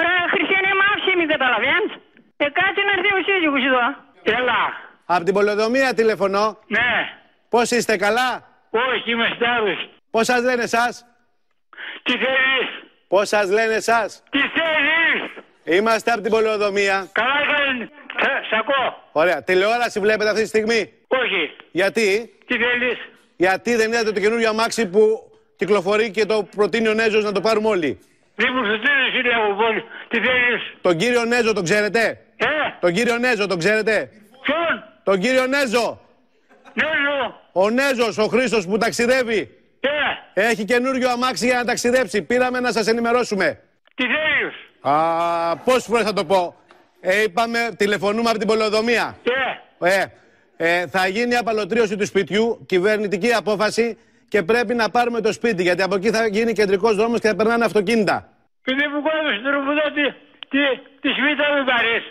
Ρε, Χριστιανέ, μ' άφησε, μη καταλαβαίνεις. Ε, κάτσε να έρθει ο σύζυγος εδώ. Έλα. Από την πολεοδομία τηλεφωνώ. Ναι. Πώς είστε, καλά; Όχι, είμαι στάρος. Πώς σας λένε εσάς; Τι θέλεις; Πώς σας λένε εσάς; Τι θέλεις; Είμαστε από την πολεοδομία. Καλά, καλά. Σ' ακούω. Ωραία. Τηλεόραση βλέπετε αυτή τη στιγμή; Όχι. Γιατί; Τι θέλεις; Γιατί δεν είδατε το καινούριο αμάξι που κυκλοφορεί και το προτείνει ο Νέζος να το πάρουμε όλοι; Δεν μου σου λέω πολύ. Τι θέλεις; Τον κύριο Νέζο τον ξέρετε; Ε; Τον κύριο Νέζο τον ξέρετε; Ποιον; Τον κύριο Νέζο; Νέζο. Ο Νέζος, ο Χρήστος που ταξιδεύει; Ε. Έχει καινούριο αμάξι για να ταξιδέψει. Πήραμε να σας ενημερώσουμε. Τι θέλεις; Α, πόσες φορές θα το πω. Ε, είπαμε, τηλεφωνούμε από την πολεοδομία. Ε. Ε, ε, θα γίνει η απαλωτρίωση του σπιτιού, κυβερνητική απόφαση και πρέπει να πάρουμε το σπίτι γιατί από εκεί θα γίνει κεντρικός δρόμος και θα περνάνε αυτοκίνητα. Επειδή μου κόβεις στον ρουμπουδό τη, τη, τη σμίτα μην πάρεις.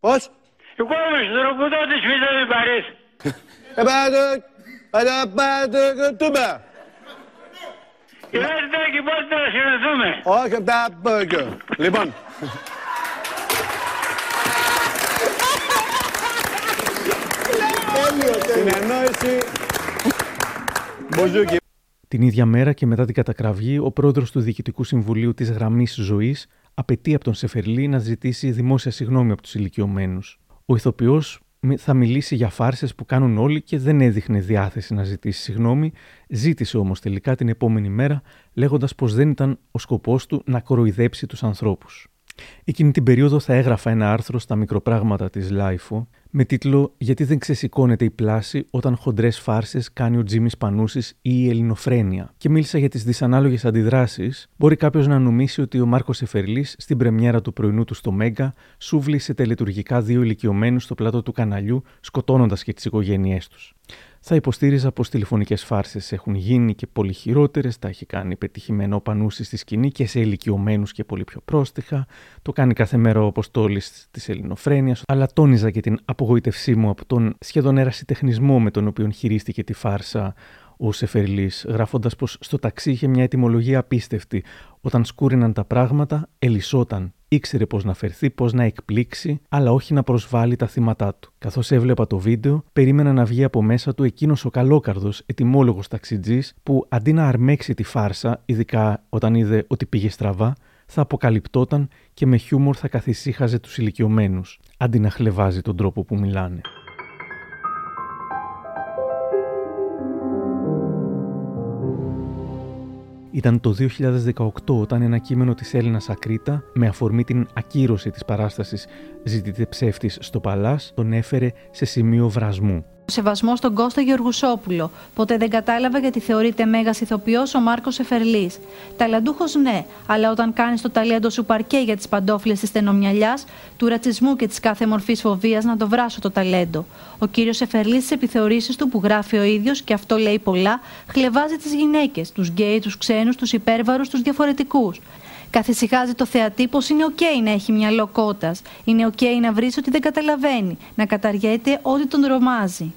Πώς? Εγώ κόβεις στον ρουμπουδό τη σμίτα μην πάρεις. Ε, πάντο, πάντο, πάντο, τούμπα. Κοιτάξτε και πότε θα συναντούμε; Όχι από τα μπόκιο. Λοιπόν. Συνεννόηση. Μποζούκι. Την ίδια μέρα και μετά την κατακραυγή, ο πρόεδρος του Διοικητικού Συμβουλίου της Γραμμής Ζωής απαιτεί από τον Σεφερλή να ζητήσει δημόσια συγγνώμη από τους ηλικιωμένους. Ο ηθοποιός θα μιλήσει για φάρσες που κάνουν όλοι και δεν έδειχνε διάθεση να ζητήσει συγγνώμη, ζήτησε όμως τελικά την επόμενη μέρα λέγοντας πως δεν ήταν ο σκοπός του να κοροϊδέψει τους ανθρώπους. Εκείνη την περίοδο θα έγραφα ένα άρθρο στα μικροπράγματα της LiFO με τίτλο «Γιατί δεν ξεσηκώνεται η πλάση όταν χοντρές φάρσες κάνει ο Τζίμις Πανούσης ή η Ελληνοφρένεια» και μίλησα για τις δυσανάλογες αντιδράσεις. Μπορεί κάποιος να νομίσει ότι ο Μάρκος Σεφερλής στην πρεμιέρα του πρωινού του στο Mega σούβλησε τελετουργικά δύο ηλικιωμένους στο πλάτο του καναλιού σκοτώνοντας και τις οικογένειές τους. Θα υποστήριζα πως τηλεφωνικές φάρσες έχουν γίνει και πολύ χειρότερες, τα έχει κάνει πετυχημένο ο Πανούση στη σκηνή και σε ηλικιωμένους και πολύ πιο πρόστιχα. Το κάνει κάθε μέρα ο Αποστόλης της Ελληνοφρένειας, αλλά τόνιζα και την απογοήτευσή μου από τον σχεδόν ερασιτεχνισμό με τον οποίο χειρίστηκε τη φάρσα ο Σεφερλής, γράφοντας πως στο ταξί είχε μια ετοιμολογία απίστευτη. Όταν σκούριναν τα πράγματα, ελισσόταν. Ήξερε πώς να φερθεί, πώς να εκπλήξει, αλλά όχι να προσβάλλει τα θύματα του. Καθώς έβλεπα το βίντεο, περίμενα να βγει από μέσα του εκείνος ο καλόκαρδος, ετοιμόλογος ταξιτζής, που αντί να αρμέξει τη φάρσα, ειδικά όταν είδε ότι πήγε στραβά, θα αποκαλυπτόταν και με χιούμορ θα καθησύχαζε τους ηλικιωμένους, αντί να χλεβάζει τον τρόπο που μιλάνε. Ήταν το 2018 όταν ένα κείμενο της Έλληνας Ακρίτα με αφορμή την ακύρωση της παράστασης «Ζητείτε ψεύτης στο Παλάς» τον έφερε σε σημείο βρασμού. Σεβασμό στον Κώστα Γεωργουσόπουλο. Ποτέ δεν κατάλαβα γιατί θεωρείται μέγας ηθοποιός ο Μάρκος Εφερλής. Ταλαντούχος ναι, αλλά όταν κάνεις το ταλέντο σου παρκέ για τις παντόφλες της στενομυαλιάς, του ρατσισμού και της κάθε μορφής φοβίας να το βράσω το ταλέντο. Ο κύριος Εφερλής στι επιθεωρήσεις του που γράφει ο ίδιος, και αυτό λέει πολλά, χλευάζει τις γυναίκες, τους γκέι, τους ξένους, τους υπέρβαρους, τους διαφορετικούς. Καθησυχάζει το θεατή πως είναι οκ να έχει μυαλό κότας. Είναι οκ να βρίζει ό,τι δεν καταλαβαίνει, να καταριέται ό,τι τον τρομάζει.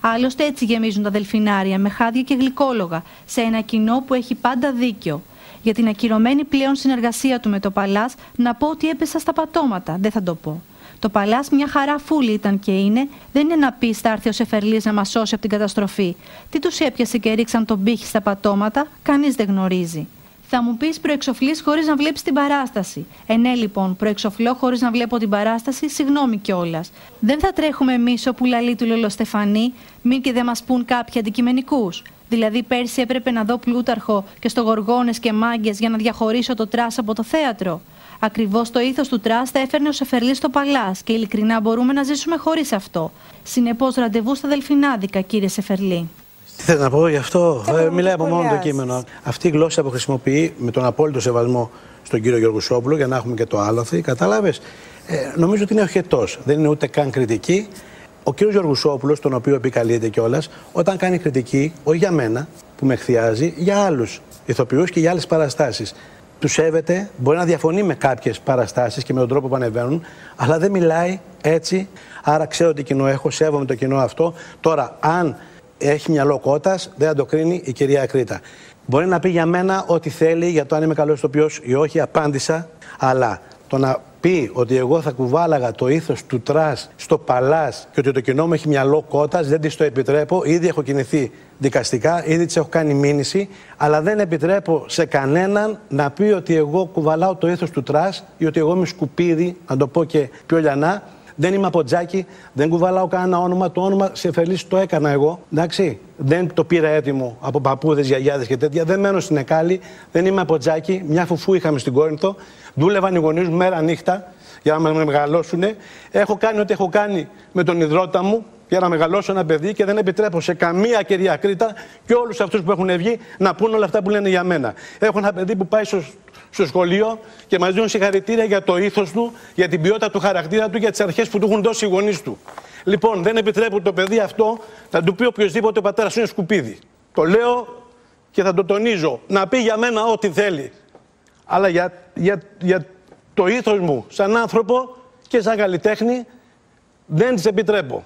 Άλλωστε έτσι γεμίζουν τα Δελφινάρια με χάδια και γλυκόλογα, σε ένα κοινό που έχει πάντα δίκιο. Για την ακυρωμένη πλέον συνεργασία του με το Παλάς, να πω ότι έπεσα στα πατώματα, δεν θα το πω. Το Παλάς μια χαρά φούλη ήταν και είναι, δεν είναι να πεις θα έρθει ο Σεφερλής να μας σώσει από την καταστροφή. Τι τους έπιασε και ρίξαν τον πήχη στα πατώματα, κανείς δεν γνωρίζει. Θα μου πεις προεξοφλείς χωρίς να βλέπεις την παράσταση. Ε, ναι, λοιπόν, προεξοφλώ χωρίς να βλέπω την παράσταση, συγγνώμη κιόλας. Δεν θα τρέχουμε εμείς όπου λαλεί του Λολοστεφανή, μην και δεν μας πουν κάποιοι αντικειμενικούς. Δηλαδή, πέρσι έπρεπε να δω Πλούταρχο και στο γοργόνες και μάγκες για να διαχωρίσω το trash από το θέατρο. Ακριβώς το ήθος του trash θα έφερνε ο Σεφερλής στο Παλάς και ειλικρινά μπορούμε να ζήσουμε χωρίς αυτό. Συνεπώς, ραντεβού στα Δελφινάδικα, κύριε Σεφερλή. Τι θέλω να πω γι' αυτό, ε, μιλάει από μόνο το κείμενο. Αυτή η γλώσσα που χρησιμοποιεί με τον απόλυτο σεβασμό στον κύριο Γιώργο Σόπουλο, για να έχουμε και το άλοθη, κατάλαβες; Ε, νομίζω ότι είναι οχετός. Δεν είναι ούτε καν κριτική. Ο κύριος Γιώργος Σόπουλος, τον οποίο επικαλείται κιόλας, όταν κάνει κριτική, όχι για μένα, που με εκθιάζει, για άλλους ηθοποιούς και για άλλες παραστάσεις. Του σέβεται, μπορεί να διαφωνεί με κάποιες παραστάσεις και με τον τρόπο που ανεβαίνουν, αλλά δεν μιλάει έτσι. Άρα ξέρω τι κοινό έχω, σέβομαι το κοινό αυτό. Τώρα, αν έχει μυαλό κότας, δεν θα το κρίνει η κυρία Κρήτα. Μπορεί να πει για μένα ό,τι θέλει για το αν είμαι καλός ηθοποιός ή όχι, απάντησα. Αλλά το να πει ότι εγώ θα κουβάλαγα το ήθος του trash στο Παλάς και ότι το κοινό μου έχει μυαλό κότας, δεν της το επιτρέπω. Ήδη έχω κινηθεί δικαστικά, ήδη της έχω κάνει μήνυση, αλλά δεν επιτρέπω σε κανέναν να πει ότι εγώ κουβαλάω το ήθος του trash ή ότι εγώ είμαι σκουπίδι, να το πω και πιο λιανά, δεν είμαι από τζάκι, δεν κουβαλάω κανένα όνομα. Το όνομα σε εφελής το έκανα εγώ. Εντάξει. Δεν το πήρα έτοιμο από παππούδες, γιαγιάδες και τέτοια. Δεν μένω στην Εκάλη, δεν είμαι από τζάκι. Μια φουφού είχαμε στην Κόρινθο. Δούλευαν οι γονείς μου μέρα νύχτα για να με μεγαλώσουν. Έχω κάνει ό,τι έχω κάνει με τον υδρότα μου για να μεγαλώσω ένα παιδί και δεν επιτρέπω σε καμία κυρία Κρήτα και όλους αυτούς που έχουν βγει να πούν όλα αυτά που λένε για μένα. Έχω ένα παιδί που πάει στο, στο σχολείο και μας δίνουν συγχαρητήρια για το ήθος του, για την ποιότητα του χαρακτήρα του, για τις αρχές που του έχουν δώσει οι γονείς του. Λοιπόν, δεν επιτρέπω το παιδί αυτό να του πει οποιοδήποτε ο πατέρας είναι σκουπίδι. Το λέω και θα το τονίζω. Να πει για μένα ό,τι θέλει. Αλλά για, για, για το ήθος μου σαν άνθρωπο και σαν καλλιτέχνη δεν τις επιτρέπω.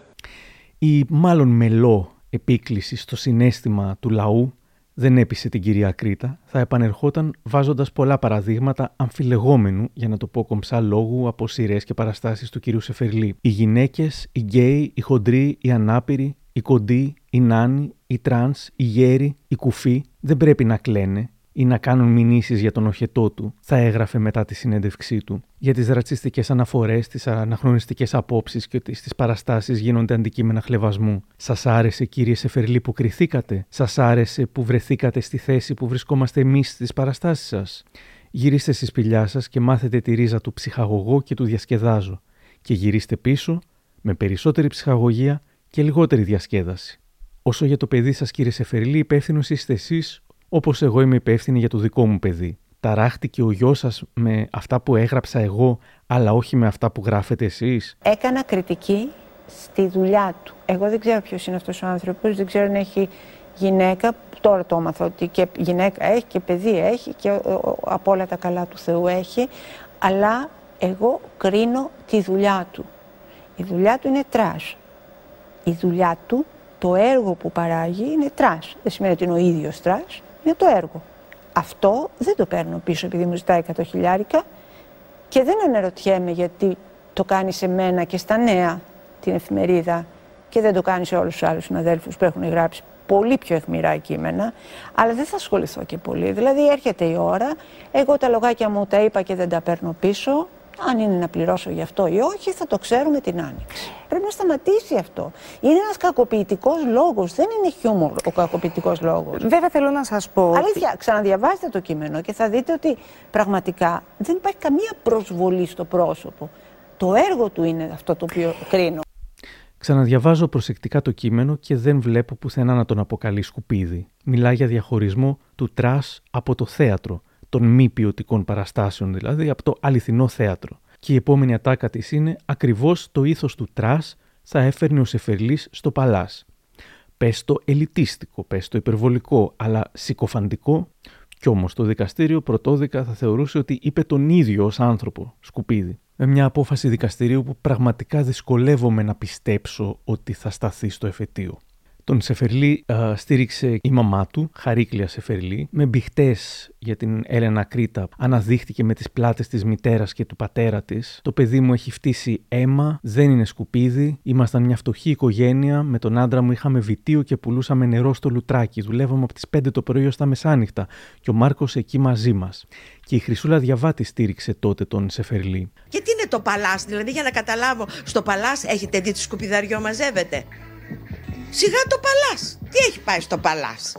Η μάλλον μελό επίκληση στο συνέστημα του λαού δεν έπεισε την κυρία Κρήτα, θα επανερχόταν βάζοντας πολλά παραδείγματα αμφιλεγόμενου, για να το πω κομψά λόγου, από σειρές και παραστάσεις του κυρίου Σεφερλή. Οι γυναίκες, οι γκέι, οι χοντροί, οι ανάπηροι, οι κοντοί, οι νάνοι, οι τρανς, οι γέροι, οι κουφοί δεν πρέπει να κλαίνε. Ή να κάνουν μηνύσεις για τον οχετό του, θα έγραφε μετά τη συνέντευξή του. Για τις ρατσιστικές αναφορές, τις αναχρονιστικές απόψεις και ότι στις παραστάσεις γίνονται αντικείμενα χλευασμού. Σας άρεσε κύριε Σεφερλή που κριθήκατε; Σας άρεσε που βρεθήκατε στη θέση που βρισκόμαστε εμείς στις παραστάσεις σας; Γυρίστε στη σπηλιά σας και μάθετε τη ρίζα του ψυχαγωγό και του διασκεδάζω. Και γυρίστε πίσω με περισσότερη ψυχαγωγία και λιγότερη διασκέδαση. Όσο για το παιδί σας, κύριε Σεφερλή, υπεύθυνος είστε εσείς, όπως εγώ είμαι υπεύθυνη για το δικό μου παιδί. Ταράχτηκε ο γιος σας με αυτά που έγραψα εγώ, αλλά όχι με αυτά που γράφετε εσείς; Έκανα κριτική στη δουλειά του. Εγώ δεν ξέρω ποιος είναι αυτός ο άνθρωπος, δεν ξέρω αν έχει γυναίκα. Τώρα το έμαθα ότι και γυναίκα έχει και παιδί έχει και από όλα τα καλά του Θεού έχει. Αλλά εγώ κρίνω τη δουλειά του. Η δουλειά του είναι trash. Η δουλειά του το έργο που παράγει είναι trash. Δεν σημαίνει ότι είναι ο ίδιος trash, είναι το έργο. Αυτό δεν το παίρνω πίσω επειδή μου ζητάει 100 χιλιάρικα και δεν αναρωτιέμαι γιατί το κάνει σε μένα και στα νέα την εφημερίδα και δεν το κάνει σε όλους τους άλλους συναδέλφους που έχουν γράψει πολύ πιο αιχμηρά κείμενα, αλλά δεν θα ασχοληθώ και πολύ. Δηλαδή έρχεται η ώρα, εγώ τα λογάκια μου τα είπα και δεν τα παίρνω πίσω, αν είναι να πληρώσω γι' αυτό ή όχι, θα το ξέρουμε την άνοιξη. Πρέπει να σταματήσει αυτό. Είναι ένας κακοποιητικός λόγος. Δεν είναι χιούμορ ο κακοποιητικός λόγος. Βέβαια, θέλω να σας πω. Αλήθεια, ξαναδιαβάστε το κείμενο και θα δείτε ότι πραγματικά δεν υπάρχει καμία προσβολή στο πρόσωπο. Το έργο του είναι αυτό το οποίο κρίνω. Ξαναδιαβάζω προσεκτικά το κείμενο και δεν βλέπω πουθενά να τον αποκαλεί σκουπίδι. Μιλά για διαχωρισμό του trash από το θέατρο των μη ποιοτικών παραστάσεων δηλαδή, από το αληθινό θέατρο. Και η επόμενη ατάκα της είναι ακριβώς το ήθος του trash θα έφερνε ο Σεφερλής στο Παλλάς. Πες το ελιτίστικο, πες το υπερβολικό, αλλά συκοφαντικό, κι όμως το δικαστήριο πρωτόδικα θα θεωρούσε ότι είπε τον ίδιο ως άνθρωπο, σκουπίδι. Με μια απόφαση δικαστηρίου που πραγματικά δυσκολεύομαι να πιστέψω ότι θα σταθεί στο εφετείο. Τον Σεφερλί στήριξε η μαμά του, Χαρίκλια Σεφερλί, με μπιχτές για την Έλενα Κρήτα. Αναδείχτηκε με τις πλάτες της μητέρας και του πατέρα της. Το παιδί μου έχει φτύσει αίμα, δεν είναι σκουπίδι. Ήμασταν μια φτωχή οικογένεια. Με τον άντρα μου είχαμε βιτίο και πουλούσαμε νερό στο λουτράκι. Δουλεύαμε από τις 5 το πρωί ως τα μεσάνυχτα. Και ο Μάρκος εκεί μαζί μας. Και η Χρυσούλα Διαβάτη στήριξε τότε τον Σεφερλί. Και τι είναι το παλάς, δηλαδή για να καταλάβω, στο παλάς έχετε δει τη σκουπιδαριό μαζεύετε; Σιγά το Παλάς. Τι έχει πάει στο Παλάς;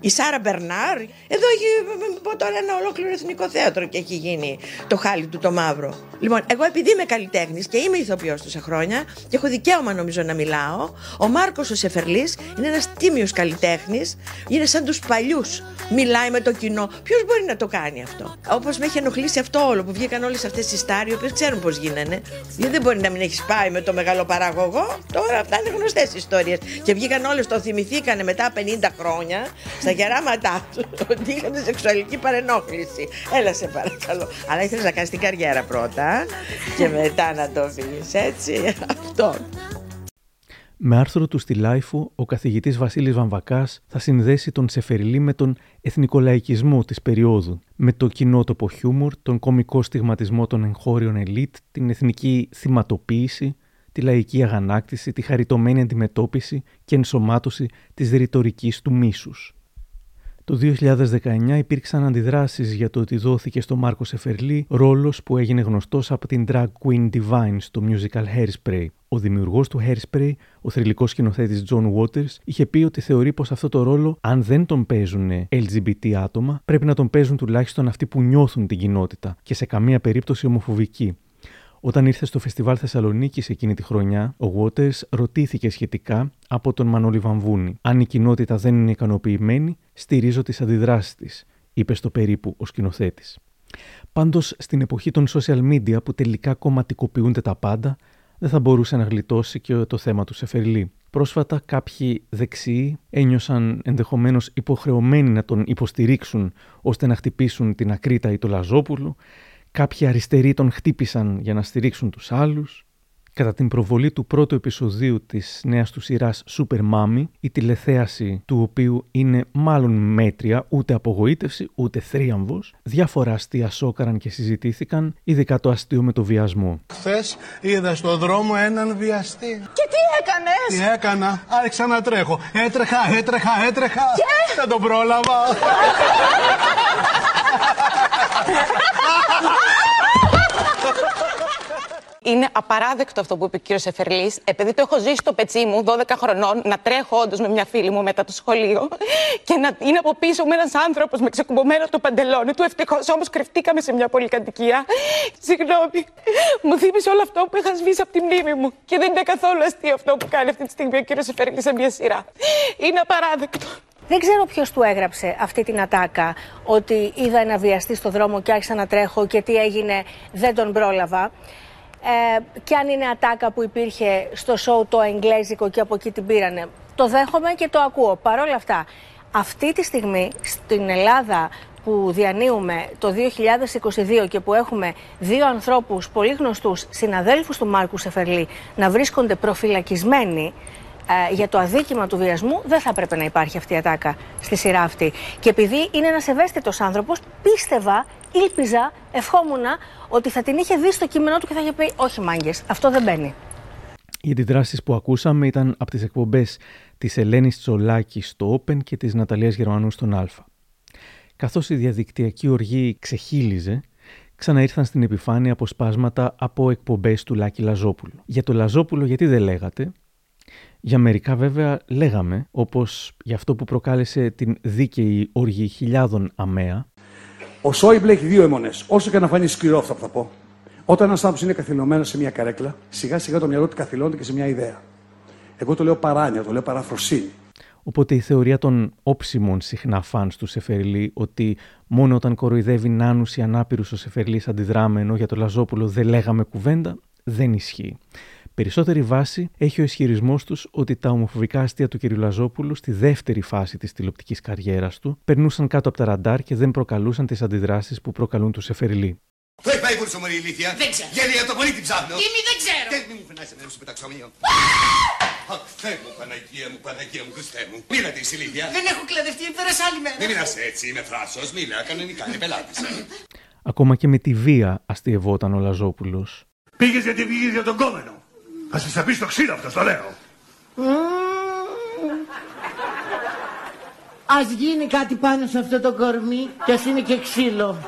Η Σάρα Μπερνάρ, εδώ έχει πω τώρα ένα ολόκληρο εθνικό θέατρο και έχει γίνει το χάλι του το μαύρο. Λοιπόν, εγώ επειδή είμαι καλλιτέχνης και είμαι ηθοποιός τόσα χρόνια και έχω δικαίωμα νομίζω να μιλάω, ο Μάρκος ο Σεφερλής είναι ένας τίμιος καλλιτέχνης, είναι σαν τους παλιούς. Μιλάει με το κοινό. Ποιος μπορεί να το κάνει αυτό; Όπως με έχει ενοχλήσει αυτό όλο που βγήκαν όλες αυτές οι στάροι, οι οποίες ξέρουν πώς γίνανε. Γιατί δεν μπορεί να μην έχεις πάει με το μεγάλο παραγωγό. Τώρα αυτά είναι γνωστές ιστορίες. Και βγήκαν όλες, το θυμηθήκανε μετά 50 χρόνια στα γεράματά του ότι είχαν σεξουαλική παρενόχληση. Έλα σε παρακαλώ. Αλλά ήθελες να κάνεις την καριέρα πρώτα και μετά να το πει. Έτσι, αυτό. Με άρθρο του στη LiFO, ο καθηγητής Βασίλης Βαμβακάς θα συνδέσει τον Σεφερλή με τον εθνικολαϊκισμό της περίοδου, με το κοινότοπο χιούμορ, τον κομικό στιγματισμό των εγχώριων ελίτ, την εθνική θυματοποίηση, τη λαϊκή αγανάκτηση, τη χαριτωμένη αντιμετώπιση και ενσωμάτωση της ρητορικής του μίσους. Το 2019 υπήρξαν αντιδράσεις για το ότι δόθηκε στο Μάρκο Σεφερλί ρόλος που έγινε γνωστός από την drag queen Divine στο musical Hairspray. Ο δημιουργός του Hairspray, ο θρηλυκός σκηνοθέτης John Waters, είχε πει ότι θεωρεί πως αυτό το ρόλο, αν δεν τον παίζουν LGBT άτομα, πρέπει να τον παίζουν τουλάχιστον αυτοί που νιώθουν την κοινότητα και σε καμία περίπτωση ομοφοβικοί. Όταν ήρθε στο φεστιβάλ Θεσσαλονίκης εκείνη τη χρονιά, ο Waters ρωτήθηκε σχετικά από τον Μανώλη Βαμβούνη. Αν η κοινότητα δεν είναι ικανοποιημένη, στηρίζω τις αντιδράσεις της, είπε στο περίπου ο σκηνοθέτης. Πάντως, στην εποχή των social media που τελικά κομματικοποιούνται τα πάντα, δεν θα μπορούσε να γλιτώσει και το θέμα του Σεφερλί. Πρόσφατα κάποιοι δεξιοί ένιωσαν ενδεχομένως υποχρεωμένοι να τον υποστηρίξουν ώστε να χτυπήσουν την Ακρίτα ή το Λαζόπουλο Κάποιοι αριστεροί τον χτύπησαν για να στηρίξουν τους άλλους. Κατά την προβολή του πρώτου επεισοδίου της νέας του σειράς Super Mommy, η τηλεθέαση του οποίου είναι μάλλον μέτρια, ούτε απογοήτευση, ούτε θρίαμβος, διάφορα αστεία σόκαραν και συζητήθηκαν, ειδικά το αστείο με το βιασμό. Χθες είδα στον δρόμο έναν βιαστή. Και τι έκανες; Τι έκανα, άρχισα να τρέχω. Έτρεχα, έτρεχα, έτρεχα. Και; Δεν τον πρόλαβα. Είναι απαράδεκτο αυτό που είπε ο κύριος Εφερλής, επειδή το έχω ζήσει στο πετσί μου 12 χρονών, να τρέχω όντως με μια φίλη μου μετά το σχολείο και να είναι από πίσω μου ένας άνθρωπος με ξεκουμπωμένο το παντελόνι του. Ευτυχώς όμως κρυφτήκαμε σε μια πολυκατοικία. Συγγνώμη, μου θύμισε όλο αυτό που είχα σβήσει από τη μνήμη μου. Και δεν είναι καθόλου αστείο αυτό που κάνει αυτή τη στιγμή ο κύριος Εφερλής σε μια σειρά. Είναι απαράδεκτο. Δεν ξέρω ποιος του έγραψε αυτή την ατάκα, ότι είδα ένα βιαστή στο δρόμο και άρχισα να τρέχω και τι έγινε, δεν τον πρόλαβα. Ε, και αν είναι ατάκα που υπήρχε στο σοου το εγγλέζικο και από εκεί την πήρανε. Το δέχομαι και το ακούω. Παρ' όλα αυτά, αυτή τη στιγμή στην Ελλάδα που διανύουμε το 2022 και που έχουμε δύο ανθρώπους πολύ γνωστούς συναδέλφους του Μάρκου Σεφερλή να βρίσκονται προφυλακισμένοι ε, για το αδίκημα του βιασμού, δεν θα έπρεπε να υπάρχει αυτή η ατάκα στη σειρά αυτή. Και επειδή είναι ένας ευαίσθητος άνθρωπος, πίστευα, ήλπιζα, ευχόμουν ότι θα την είχε δει στο κείμενό του και θα είχε πει: Όχι, μάγκες, αυτό δεν μπαίνει. Οι αντιδράσεις που ακούσαμε ήταν από τις εκπομπές της Ελένης Τσολάκης στο Open και της Ναταλίας Γερμανού στον Α. Καθώς η διαδικτυακή οργή ξεχύλιζε, ξαναήρθαν στην επιφάνεια αποσπάσματα από εκπομπές του Λάκη Λαζόπουλου. Για το Λαζόπουλο, γιατί δεν λέγατε, για μερικά βέβαια λέγαμε, όπως για αυτό που προκάλεσε την δίκαιη οργή χιλιάδων αμαία. Ο Σόιμπλε έχει δύο αιμονές. Όσο και να φανεί σκληρό αυτό που θα πω. Όταν ένα άνθρωπος είναι καθυλωμένος σε μια καρέκλα, σιγά σιγά το μυαλό του καθυλώνεται και σε μια ιδέα. Εγώ το λέω παράνοια, το λέω παραφροσύνη. Οπότε η θεωρία των όψιμων συχνά φανς του Σεφερλή ότι μόνο όταν κοροϊδεύει νάνους ή ανάπηρους ο Σεφερλής αντιδράμε ενώ για το Λαζόπουλο δεν λέγαμε κουβέντα, δεν ισχύει. Περισσότερη βάση έχει ο ισχυρισμός τους ότι τα ομοφοβικά αστεία του κ. Λαζόπουλου στη δεύτερη φάση της τηλεοπτικής καριέρας του περνούσαν κάτω από τα ραντάρ και δεν προκαλούσαν τις αντιδράσεις που προκαλούν τους Σεφερλί. Πού έχει πάει η Βούρσο Μωρή ηλίθεια. Δεν ξέρω. Γιατί για το πολύ την ψάχνω. Τίμη δεν ξέρω. Δεν μη μου φαινάσει να σου πεταξόμιο. Αχ, Θεέ μου, Παναγία μου, Παναγία μου, Χριστέ μου. Μίλα της ηλίθεια. Δεν έχω κλαδευτεί, πέρασε άλλη μέρα. Μην μιλάς έτσι, είμαι θράσος, μίλα, κανονικά, είναι πελάτης. Ακόμα και με τη βία αστειευόταν ο Λαζόπουλος. Πήγες γιατί πήγες για τον κόμενο. Θα σε πει στο ξύλο αυτό, το λέω. Ας γίνει κάτι πάνω σε αυτό το κορμί και ας είναι και ξύλο.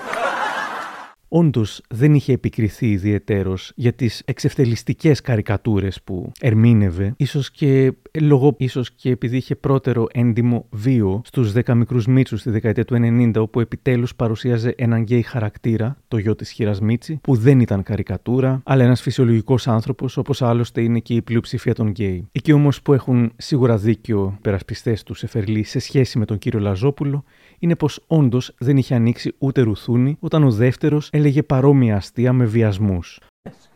Όντως δεν είχε επικριθεί ιδιαιτέρως για τις εξευτελιστικές καρικατούρες που ερμήνευε, ίσως και λόγω ίσως και επειδή είχε πρώτερο έντιμο βίο στους 10 μικρούς Μήτσους στη δεκαετία του 90, όπου επιτέλους παρουσίαζε έναν γκέι χαρακτήρα, το γιο της χήρας Μήτση, που δεν ήταν καρικατούρα, αλλά ένας φυσιολογικός άνθρωπος, όπως άλλωστε είναι και η πλειοψηφία των γκέι. Εκεί όμως που έχουν σίγουρα δίκιο οι υπερασπιστές του Σεφερλή σε σχέση με τον κύριο Λαζόπουλο, είναι πως όντως δεν είχε ανοίξει ούτε ρουθούνι όταν ο δεύτερος έλεγε παρόμοια αστεία με βιασμούς.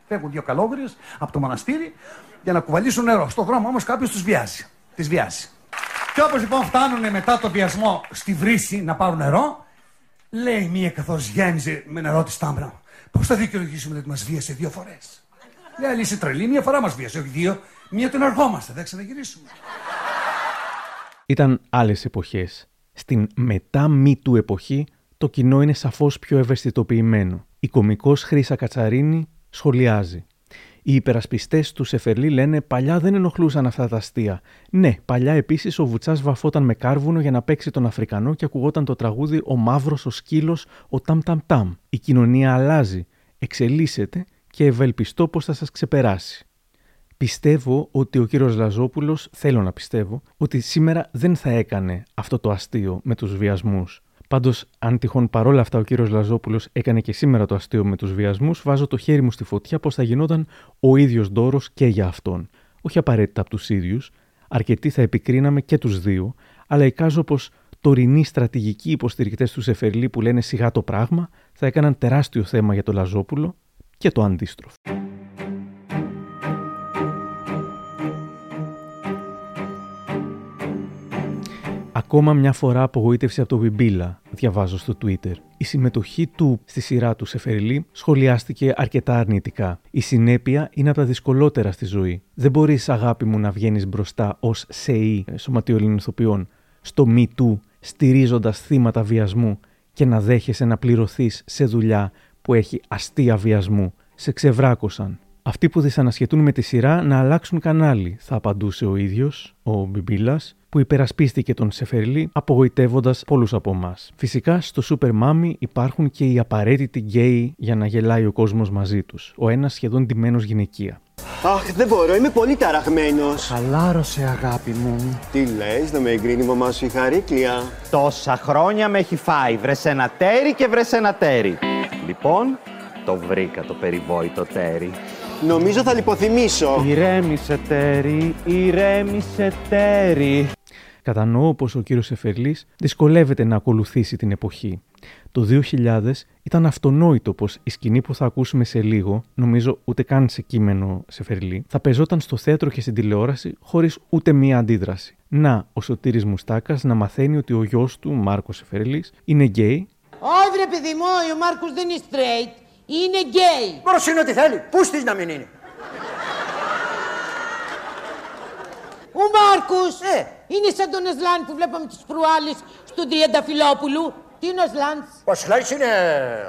Φεύγουν δύο καλόγριες από το μοναστήρι για να κουβαλήσουν νερό. Στο δρόμο όμως κάποιος τους βιάζει. Τις βιάζει. Και όπως λοιπόν φτάνουν μετά το βιασμό στη βρύση να πάρουν νερό, λέει μία καθώς γέμιζε με νερό της τάμπρα. Πώς θα δικαιολογήσουμε ότι μας βίασε δύο φορές; Λέει άλλη είσαι τρελή, μία φορά μας βίασε, όχι δύο. Μία τον αργόμαστε, δεν ξαναγυρίσουμε. Ήταν άλλες εποχές. Στην μετά μη του εποχή το κοινό είναι σαφώς πιο ευαισθητοποιημένο. Η κομικός Χρύσα Κατσαρίνη σχολιάζει. Οι υπερασπιστές του Σεφερλί λένε παλιά δεν ενοχλούσαν αυτά τα αστεία. Ναι, παλιά επίσης ο Βουτσάς βαφόταν με κάρβουνο για να παίξει τον Αφρικανό και ακουγόταν το τραγούδι Ο Μαύρος, ο Σκύλος, ο Ταμ Ταμ Ταμ. Η κοινωνία αλλάζει, εξελίσσεται και ευελπιστώ πως θα σας ξεπεράσει. Πιστεύω ότι ο κύριος Λαζόπουλος, θέλω να πιστεύω, ότι σήμερα δεν θα έκανε αυτό το αστείο με τους βιασμούς. Πάντως, αν τυχόν παρόλα αυτά ο κύριος Λαζόπουλος έκανε και σήμερα το αστείο με τους βιασμούς, βάζω το χέρι μου στη φωτιά πω θα γινόταν ο ίδιος δώρος και για αυτόν. Όχι απαραίτητα από τους ίδιους, αρκετοί θα επικρίναμε και τους δύο, αλλά εικάζω πως τωρινοί στρατηγικοί υποστηρικτές του Σεφερλί που λένε σιγά το πράγμα θα έκαναν τεράστιο θέμα για το Λαζόπουλο και το αντίστροφο. Ακόμα μια φορά απογοήτευση από τον Μπιμπίλα, διαβάζω στο Twitter. Η συμμετοχή του στη σειρά του Σεφερλί σχολιάστηκε αρκετά αρνητικά. Η συνέπεια είναι από τα δυσκολότερα στη ζωή. Δεν μπορείς, αγάπη μου, να βγαίνεις μπροστά ως ΣΕΗ σωματιολίνων ηθοποιών στο Me Too, στηρίζοντας θύματα βιασμού και να δέχεσαι να πληρωθείς σε δουλειά που έχει αστεία βιασμού. Σε ξεβράκωσαν. Αυτοί που δυσανασχετούν με τη σειρά να αλλάξουν κανάλι, θα απαντούσε ο ίδιος, ο Μπιμπίλα, που υπερασπίστηκε τον Σεφερλί, απογοητεύοντας πολλούς από εμάς. Φυσικά στο Super Mami υπάρχουν και οι απαραίτητοι γκέι για να γελάει ο κόσμος μαζί τους. Ο ένας σχεδόν ντυμένος γυναικεία. Αχ, δεν μπορώ, είμαι πολύ ταραγμένος. Χαλάρωσε, αγάπη μου. Τι λες, να με εγκρίνει η μαμά σου η χαρίκλια; Τόσα χρόνια με έχει φάει. Βρες ένα τέρι και βρες ένα τέρι. Λοιπόν, το βρήκα το περιβόητο τέρι. Νομίζω θα λιποθυμήσω. Ηρέμησε τέρι, ηρέμησε τέρι. Κατανοώ πως ο κύριος Σεφερλής δυσκολεύεται να ακολουθήσει την εποχή. Το 2000 ήταν αυτονόητο πως η σκηνή που θα ακούσουμε σε λίγο, νομίζω ούτε καν σε κείμενο Σεφερλή, θα παιζόταν στο θέατρο και στην τηλεόραση χωρίς ούτε μία αντίδραση. Να, ο Σωτήρης Μουστάκας να μαθαίνει ότι ο γιος του, Μάρκος Σεφερλής, είναι γκέι. Όχι ρε παιδί μου, ο Μάρκος δεν είναι straight, είναι γκέι. Μωρέ ας είναι ό,τι θέλει, πούστης να μην είναι. Ο Μάρκος ε. Είναι σαν τον Ασλάν που βλέπαμε τις προάλλες στον Τριανταφυλόπουλου. Τι είναι ο Ασλάνς. Ο Ασλάνς είναι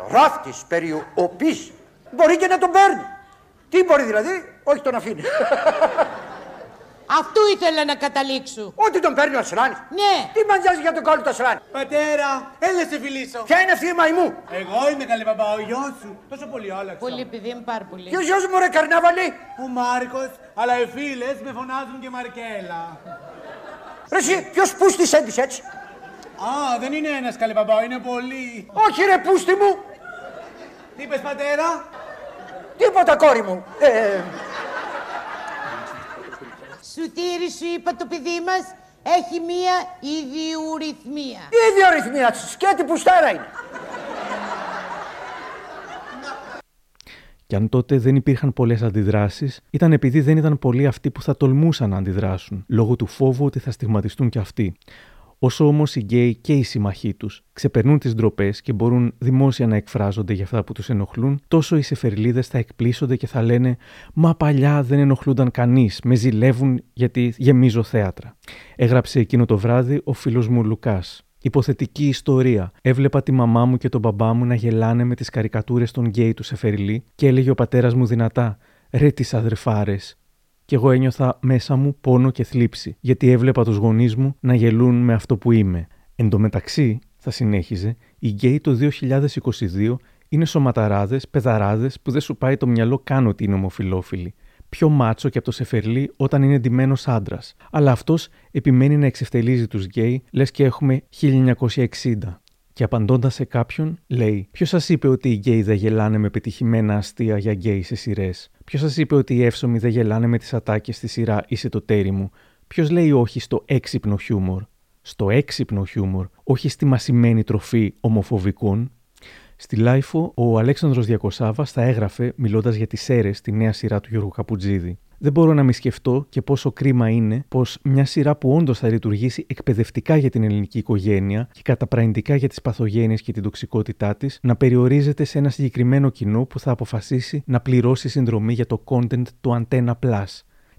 ράφτης, περιοπής. Μπορεί και να τον παίρνει. Τι μπορεί δηλαδή, όχι τον αφήνει. Αυτού ήθελα να καταλήξω. Ότι τον παίρνει ο Ασλάνης. Ναι. Τι μαντιάζει για τον κόλλο του Ασλάνη. Πατέρα, έλα σε φιλήσω. Ποια είναι αυτή η μαϊμού; Εγώ είμαι καλή μπαμπά, ο γιος σου. Τόσο πολύ άλλαξα. Πολύ επειδή είμαι πάρα πολύ. Ποιος γιος μου ρε καρνάβαλη. Ο Μάρκος, αλλά οι φίλες με φωνάζουν και Μαρκέλα. Ρε εσύ, ποιος πούστης έντυσε έτσι; Α, δεν είναι ένας καλή μπαμπά, είναι πολύ. Όχι ρε πούστη μου. Τι είπες πατέρα; Τίποτα κόρη μου. Ε, Σουτήρι σου είπα το παιδί μας έχει μία ιδιορυθμία. Τι ιδιορυθμία, σκέτη πουστέρα είναι. Και αν τότε δεν υπήρχαν πολλές αντιδράσεις, ήταν επειδή δεν ήταν πολλοί αυτοί που θα τολμούσαν να αντιδράσουν, λόγω του φόβου ότι θα στιγματιστούν κι αυτοί. Όσο όμως οι γκέι και οι σύμμαχοί τους ξεπερνούν τις ντροπές και μπορούν δημόσια να εκφράζονται για αυτά που τους ενοχλούν, τόσο οι Σεφερλήδες θα εκπλήσσονται και θα λένε Μα παλιά δεν ενοχλούνταν κανείς, με ζηλεύουν γιατί γεμίζω θέατρα. Έγραψε εκείνο το βράδυ ο φίλος μου Λουκάς. Υποθετική ιστορία. Έβλεπα τη μαμά μου και τον μπαμπά μου να γελάνε με τις καρικατούρες των γκέι του Σεφερλή και έλεγε ο πατέρας μου δυνατά: Ρε τις αδερφάρες, και εγώ ένιωθα μέσα μου πόνο και θλίψη, γιατί έβλεπα τους γονείς μου να γελούν με αυτό που είμαι. Εν τω μεταξύ, θα συνέχιζε, οι γκέι το 2022 είναι σωματαράδες, παιδαράδες που δεν σου πάει το μυαλό καν ότι είναι ομοφυλόφιλοι. Πιο μάτσο και από το Σεφερλή όταν είναι ντυμένος άντρας. Αλλά αυτός επιμένει να εξευτελίζει τους γκέι, λες και έχουμε 1960. Και απαντώντας σε κάποιον, λέει: Ποιος σας είπε ότι οι γκέι δεν γελάνε με πετυχημένα αστεία για γκέι σε σειρές; Ποιος σας είπε ότι οι εύσωμοι δεν γελάνε με τις ατάκες στη σειρά Είσαι το ταίρι μου; Ποιος λέει όχι στο έξυπνο χιούμορ; Στο έξυπνο χιούμορ, όχι στη μασημένη τροφή ομοφοβικών; Στη LiFO, ο Αλέξανδρος Διακοσάβας θα έγραφε, μιλώντας για τις Σέρρες, τη νέα σειρά του Γιώργου Καπουτζίδη. Δεν μπορώ να μη σκεφτώ και πόσο κρίμα είναι πως μια σειρά που όντως θα λειτουργήσει εκπαιδευτικά για την ελληνική οικογένεια και καταπραϋντικά για τις παθογένειες και την τοξικότητά της, να περιορίζεται σε ένα συγκεκριμένο κοινό που θα αποφασίσει να πληρώσει συνδρομή για το content του Antenna Plus.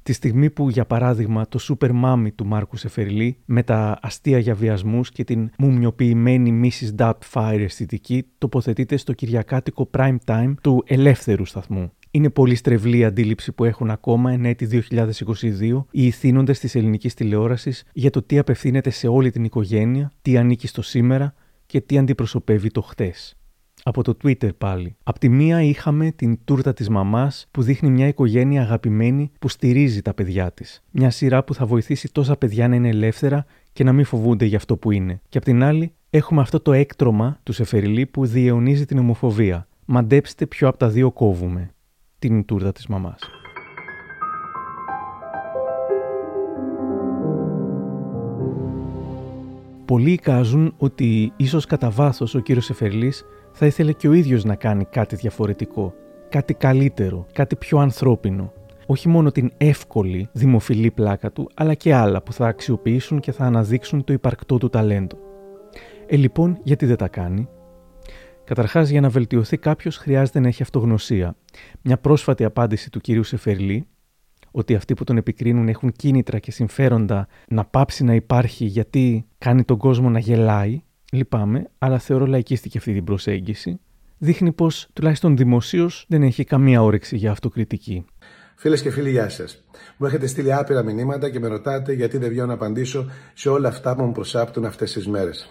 Τη στιγμή που, για παράδειγμα, το Super Mummy του Μάρκου Σεφερλή με τα αστεία για βιασμούς και την μουμιοποιημένη Mrs. Doubtfire αισθητική τοποθετείται στο κυριακάτικο prime time του ελεύθερου σταθμού. Είναι πολύ στρεβλή η αντίληψη που έχουν ακόμα εν έτη 2022 οι ηθήνοντες της ελληνικής τηλεόρασης για το τι απευθύνεται σε όλη την οικογένεια, τι ανήκει στο σήμερα και τι αντιπροσωπεύει το χτες. Από το Twitter πάλι. Απ' τη μία είχαμε την τούρτα της μαμάς που δείχνει μια οικογένεια αγαπημένη που στηρίζει τα παιδιά της. Μια σειρά που θα βοηθήσει τόσα παιδιά να είναι ελεύθερα και να μην φοβούνται για αυτό που είναι. Και απ' την άλλη έχουμε αυτό το έκτρωμα του Σεφεριλί που διαιωνίζει την ομοφοβία. Μαντέψτε ποιο από τα δύο κόβουμε την τούρτα της μαμάς. Πολλοί εικάζουν ότι ίσως κατά βάθος ο κύριος Εφερλής θα ήθελε και ο ίδιος να κάνει κάτι διαφορετικό, κάτι καλύτερο, κάτι πιο ανθρώπινο. όχι μόνο την εύκολη δημοφιλή πλάκα του, αλλά και άλλα που θα αξιοποιήσουν και θα αναδείξουν το υπαρκτό του ταλέντο. Ε, λοιπόν, γιατί δεν τα κάνει; Καταρχάς, για να βελτιωθεί κάποιος, χρειάζεται να έχει αυτογνωσία. Μια πρόσφατη απάντηση του κυρίου Σεφερλή, ότι αυτοί που τον επικρίνουν έχουν κίνητρα και συμφέροντα να πάψει να υπάρχει γιατί κάνει τον κόσμο να γελάει. Λυπάμαι, αλλά θεωρώ λαϊκίστηκε αυτή την προσέγγιση. Δείχνει πως τουλάχιστον δημοσίως δεν έχει καμία όρεξη για αυτοκριτική. Φίλες και φίλοι, γεια σας. Μου έχετε στείλει άπειρα μηνύματα και με ρωτάτε γιατί δεν βγαίνω να απαντήσω σε όλα αυτά που μου προσάπτουν αυτές τις μέρες.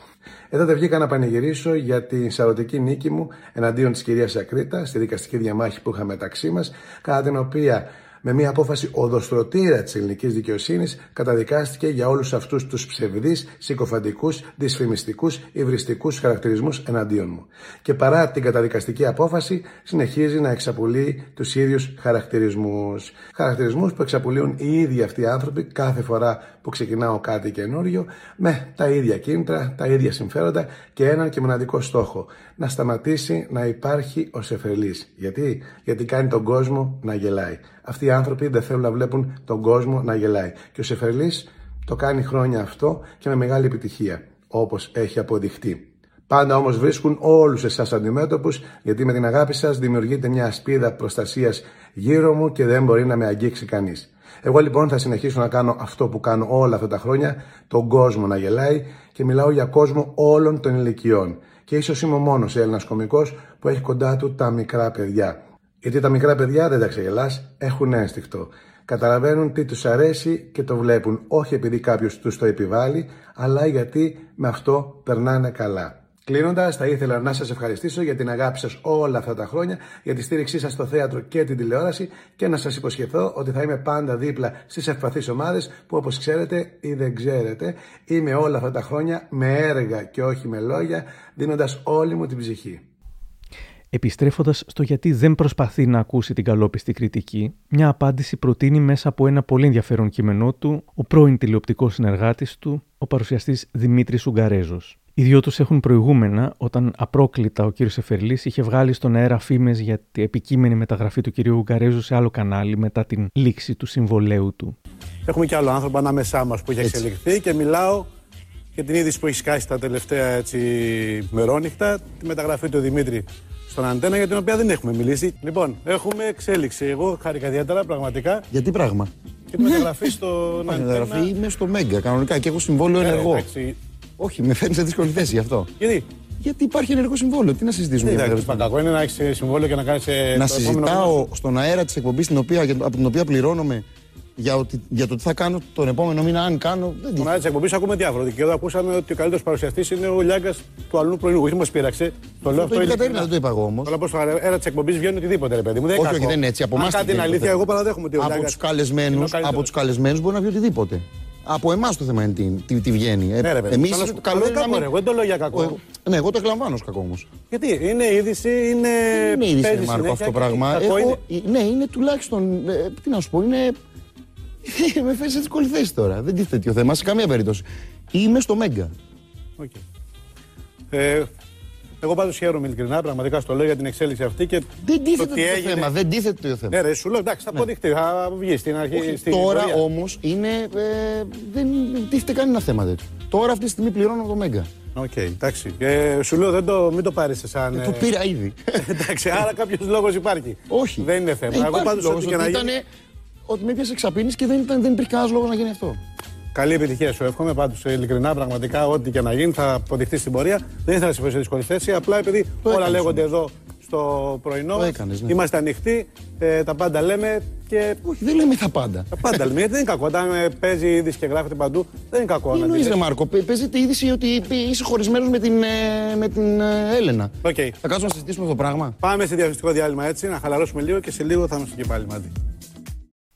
Εδώ δεν βγήκα να πανηγυρίσω για την σαρωτική νίκη μου εναντίον της κυρίας Ακρίτα στη δικαστική διαμάχη που είχαμε μεταξύ μας, κατά την οποία με μια απόφαση οδοστρωτήρα της ελληνικής δικαιοσύνης, καταδικάστηκε για όλους αυτούς τους ψευδείς, συκοφαντικούς, δυσφημιστικούς, υβριστικούς χαρακτηρισμούς εναντίον μου. Και παρά την καταδικαστική απόφαση, συνεχίζει να εξαπολύει τους ίδιους χαρακτηρισμούς. Χαρακτηρισμούς που εξαπολύουν οι ίδιοι αυτοί οι άνθρωποι κάθε φορά που ξεκινάω κάτι καινούριο, με τα ίδια κίνητρα, τα ίδια συμφέροντα και έναν και μοναδικό στόχο. Να σταματήσει να υπάρχει ο Σεφερλής. Γιατί; Γιατί κάνει τον κόσμο να γελάει. Αυτοί οι άνθρωποι δεν θέλουν να βλέπουν τον κόσμο να γελάει. Και ο Σεφερλής το κάνει χρόνια αυτό και με μεγάλη επιτυχία, όπως έχει αποδειχτεί. Πάντα όμως βρίσκουν όλους εσάς αντιμέτωπους, γιατί με την αγάπη σας δημιουργείται μια ασπίδα προστασίας γύρω μου και δεν μπορεί να με αγγίξει κανείς. Εγώ λοιπόν θα συνεχίσω να κάνω αυτό που κάνω όλα αυτά τα χρόνια, τον κόσμο να γελάει και μιλάω για κόσμο όλων των ηλικιών. Και ίσως είμαι ο μόνος Έλληνας κομικός που έχει κοντά του τα μικρά παιδιά. Γιατί τα μικρά παιδιά δεν τα ξεγελάς, έχουν ένστικτο. Καταλαβαίνουν τι τους αρέσει και το βλέπουν, όχι επειδή κάποιος τους το επιβάλλει, αλλά γιατί με αυτό περνάνε καλά. Κλείνοντας, θα ήθελα να σας ευχαριστήσω για την αγάπη σας όλα αυτά τα χρόνια, για τη στήριξή σας στο θέατρο και την τηλεόραση και να σας υποσχεθώ ότι θα είμαι πάντα δίπλα στις ευπαθείς ομάδες που όπως ξέρετε ή δεν ξέρετε, είμαι όλα αυτά τα χρόνια με έργα και όχι με λόγια, δίνοντας όλη μου την ψυχή. Επιστρέφοντας στο γιατί δεν προσπαθεί να ακούσει την καλόπιστη κριτική, μια απάντηση προτείνει μέσα από ένα πολύ ενδιαφέρον κείμενό του ο πρώην τηλεοπτικός συνεργάτης του, ο παρουσιαστής Δημήτρης Ουγγαρέζος. Οι δυο τους έχουν προηγούμενα όταν απρόκλητα ο κ. Εφερλής είχε βγάλει στον αέρα φήμες για την επικείμενη μεταγραφή του κ. Ουγγαρέζου σε άλλο κανάλι μετά την λήξη του συμβολέου του. Έχουμε και άλλο άνθρωπο ανάμεσά μας που έχει εξελιχθεί και μιλάω για την είδηση που έχει σκάσει τα τελευταία έτσι, μερόνυχτα, τη μεταγραφή του Δημήτρη στον Αντένα για την οποία δεν έχουμε μιλήσει. Λοιπόν, έχουμε εξέλιξη. Εγώ χάρηκα ιδιαίτερα πραγματικά. Για τι πράγμα; Και τη μεταγραφή στον Αντένα. Μεταγραφή είμαι στο Μέγκα κανονικά και έχω συμβόλαιο Ε, ενεργό. εντάξει. Όχι, με φέρνει σε δύσκολη θέση γι' αυτό. Γιατί; Γιατί υπάρχει ενεργό συμβόλαιο. Τι να συζητήσουμε Δεν για είναι αυτό. κακό είναι να έχεις συμβόλαιο και να κάνεις. Να συζητάω στον αέρα της εκπομπής από την οποία πληρώνομαι για, ότι, για το τι θα κάνω τον επόμενο μήνα, αν κάνω. Δεν Στον αέρα της εκπομπής ακούμε διάφορα. Και εδώ ακούσαμε ότι ο καλύτερος παρουσιαστής είναι ο Λιάγκας του αλλού πρωινού. Όχι, μα πείραξε. Το λέω Το είπε η Κατερίνα, δεν το είπα εγώ όμως. Αλλά πώς στο αέρα της εκπομπής βγαίνει οτιδήποτε, ρε παιδί μου. Δεν είναι Όχι, όχι, κακό. δεν είναι έτσι. Από Αν εμάς κάτι είναι αλήθεια, εγώ παραδέχομαι ότι ο από Λιάγκας τους καλεσμένους είναι ο καλύτερος. από τους καλεσμένους μπορεί να βγει οτιδήποτε. Από εμάς το θέμα είναι τι, τι, τι βγαίνει. Ναι, ρε παιδί μου. Εμείς Θέλω να σου- το καλό δεν είναι να κακό, μην. ρε, Εγώ δεν το λέω για κακό. Εγώ- Ναι, εγώ το εκλαμβάνω ως κακό όμως. Γιατί είναι είδηση, είναι. Δεν είναι είδηση, παίζει ρε Μάρκο, συνέχεια αυτό το και πράγμα. κακό Έχω, είναι. Ναι, είναι τουλάχιστον. ε, Τι να σου πω, είναι. με φέρεις σε δύσκολη θέση τώρα. Δεν τίθεται τέτοιο θέμα σε καμία περίπτωση. Είμαι στο Μέγκα. Οκ. Ε, εγώ πάντως χαίρομαι ειλικρινά, πραγματικά στο λέω για την εξέλιξη αυτή και. Δεν τίθεται το τι το έγινε. θέμα. Δεν τίθεται το θέμα. Ναι, ρε, σου λέω εντάξει, θα αποδειχτεί, θα βγει στην αρχή. Όχι, στην τώρα πορεία. όμως είναι. Ε, δεν τίθεται κανένα θέμα τέτοιο. Τώρα αυτή τη στιγμή πληρώνω το Μέγκα. Οκ, εντάξει. Ε, σου λέω δεν το, μην το πάρεις σαν. Το πήρα ήδη. εντάξει, άρα κάποιος λόγος υπάρχει. Όχι. Δεν είναι θέμα. Ε, Εγώ υπάρχει πάντως λόγος ό,τι και να ότι γίνει. ήτανε- Ότι με πιάσε εξαπίνη και δεν, ήταν, δεν υπήρχε κανένας λόγος να γίνει αυτό. Καλή επιτυχία σου εύχομαι. Πάντως, ειλικρινά, πραγματικά, ό,τι και να γίνει θα αποδειχθεί στην πορεία. Δεν ήθελα να σε φέρω σε δύσκολη θέση. Απλά επειδή Το όλα έκανες λέγονται όμως. εδώ στο πρωινό. Το μας, έκανες, ναι. Είμαστε ανοιχτοί. Ε, τα πάντα λέμε και. Όχι, δεν λέμε τα πάντα. Τα πάντα λέμε. Γιατί δεν είναι κακό. Όταν ε, παίζει είδηση και γράφεται παντού, δεν είναι κακό. Τι να εννοείς, τη ρε λες. Μάρκο, Παι- παίζεται η είδηση ότι είσαι χωρισμένος με την, ε, με την ε, Έλενα. Οκ. Θα κάτσουμε να συζητήσουμε αυτό το πράγμα; Πάμε σε διαφημιστικό διάλειμμα έτσι, να χαλαρώσουμε λίγο και σε λίγο θα είμαστε και πάλι μαζί.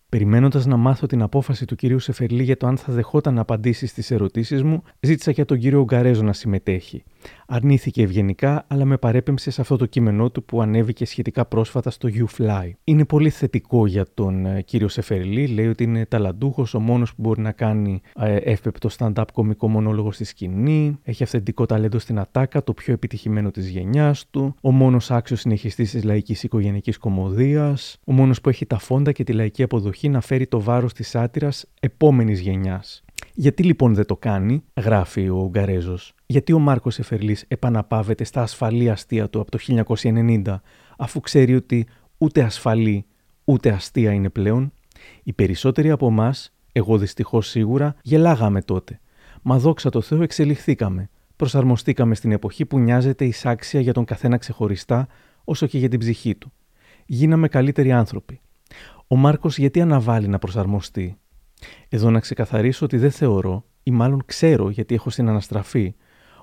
Περιμένοντας να μάθω την απόφαση του κυρίου Σεφερλή για το αν θα δεχόταν να απαντήσει στις ερωτήσεις μου, ζήτησα και τον κύριο Ουγγαρέζο να συμμετέχει. Αρνήθηκε ευγενικά, αλλά με παρέπεμψε σε αυτό το κείμενό του που ανέβηκε σχετικά πρόσφατα στο YouFly. Είναι πολύ θετικό για τον ε, κύριο Σεφερλή. Λέει ότι είναι ταλαντούχος, ο μόνος που μπορεί να κάνει ε, εύπεπτο stand-up κομικό μονόλογο στη σκηνή. Έχει αυθεντικό ταλέντο στην ατάκα, το πιο επιτυχημένο της γενιάς του. Ο μόνος άξιος συνεχιστής της λαϊκής οικογενειακής κομμωδίας. Ο μόνος που έχει τα φόντα και τη λαϊκή αποδοχή να φέρει το βάρος της άτυρα επόμενης γενιάς. Γιατί λοιπόν δεν το κάνει, γράφει ο Ουγγαρέζος. Γιατί ο Μάρκος Εφερλής επαναπάβεται στα ασφαλή αστεία του από το 1990, αφού ξέρει ότι ούτε ασφαλή ούτε αστεία είναι πλέον; Οι περισσότεροι από εμάς, εγώ δυστυχώς σίγουρα, γελάγαμε τότε. Μα δόξα τω Θεώ εξελιχθήκαμε. Προσαρμοστήκαμε στην εποχή που νοιάζεται εισάξια για τον καθένα ξεχωριστά, όσο και για την ψυχή του. Γίναμε καλύτεροι άνθρωποι. Ο Μάρκος γιατί αναβάλει να προσαρμοστεί; Εδώ να ξεκαθαρίσω ότι δεν θεωρώ, ή μάλλον ξέρω γιατί έχω συναναστραφεί,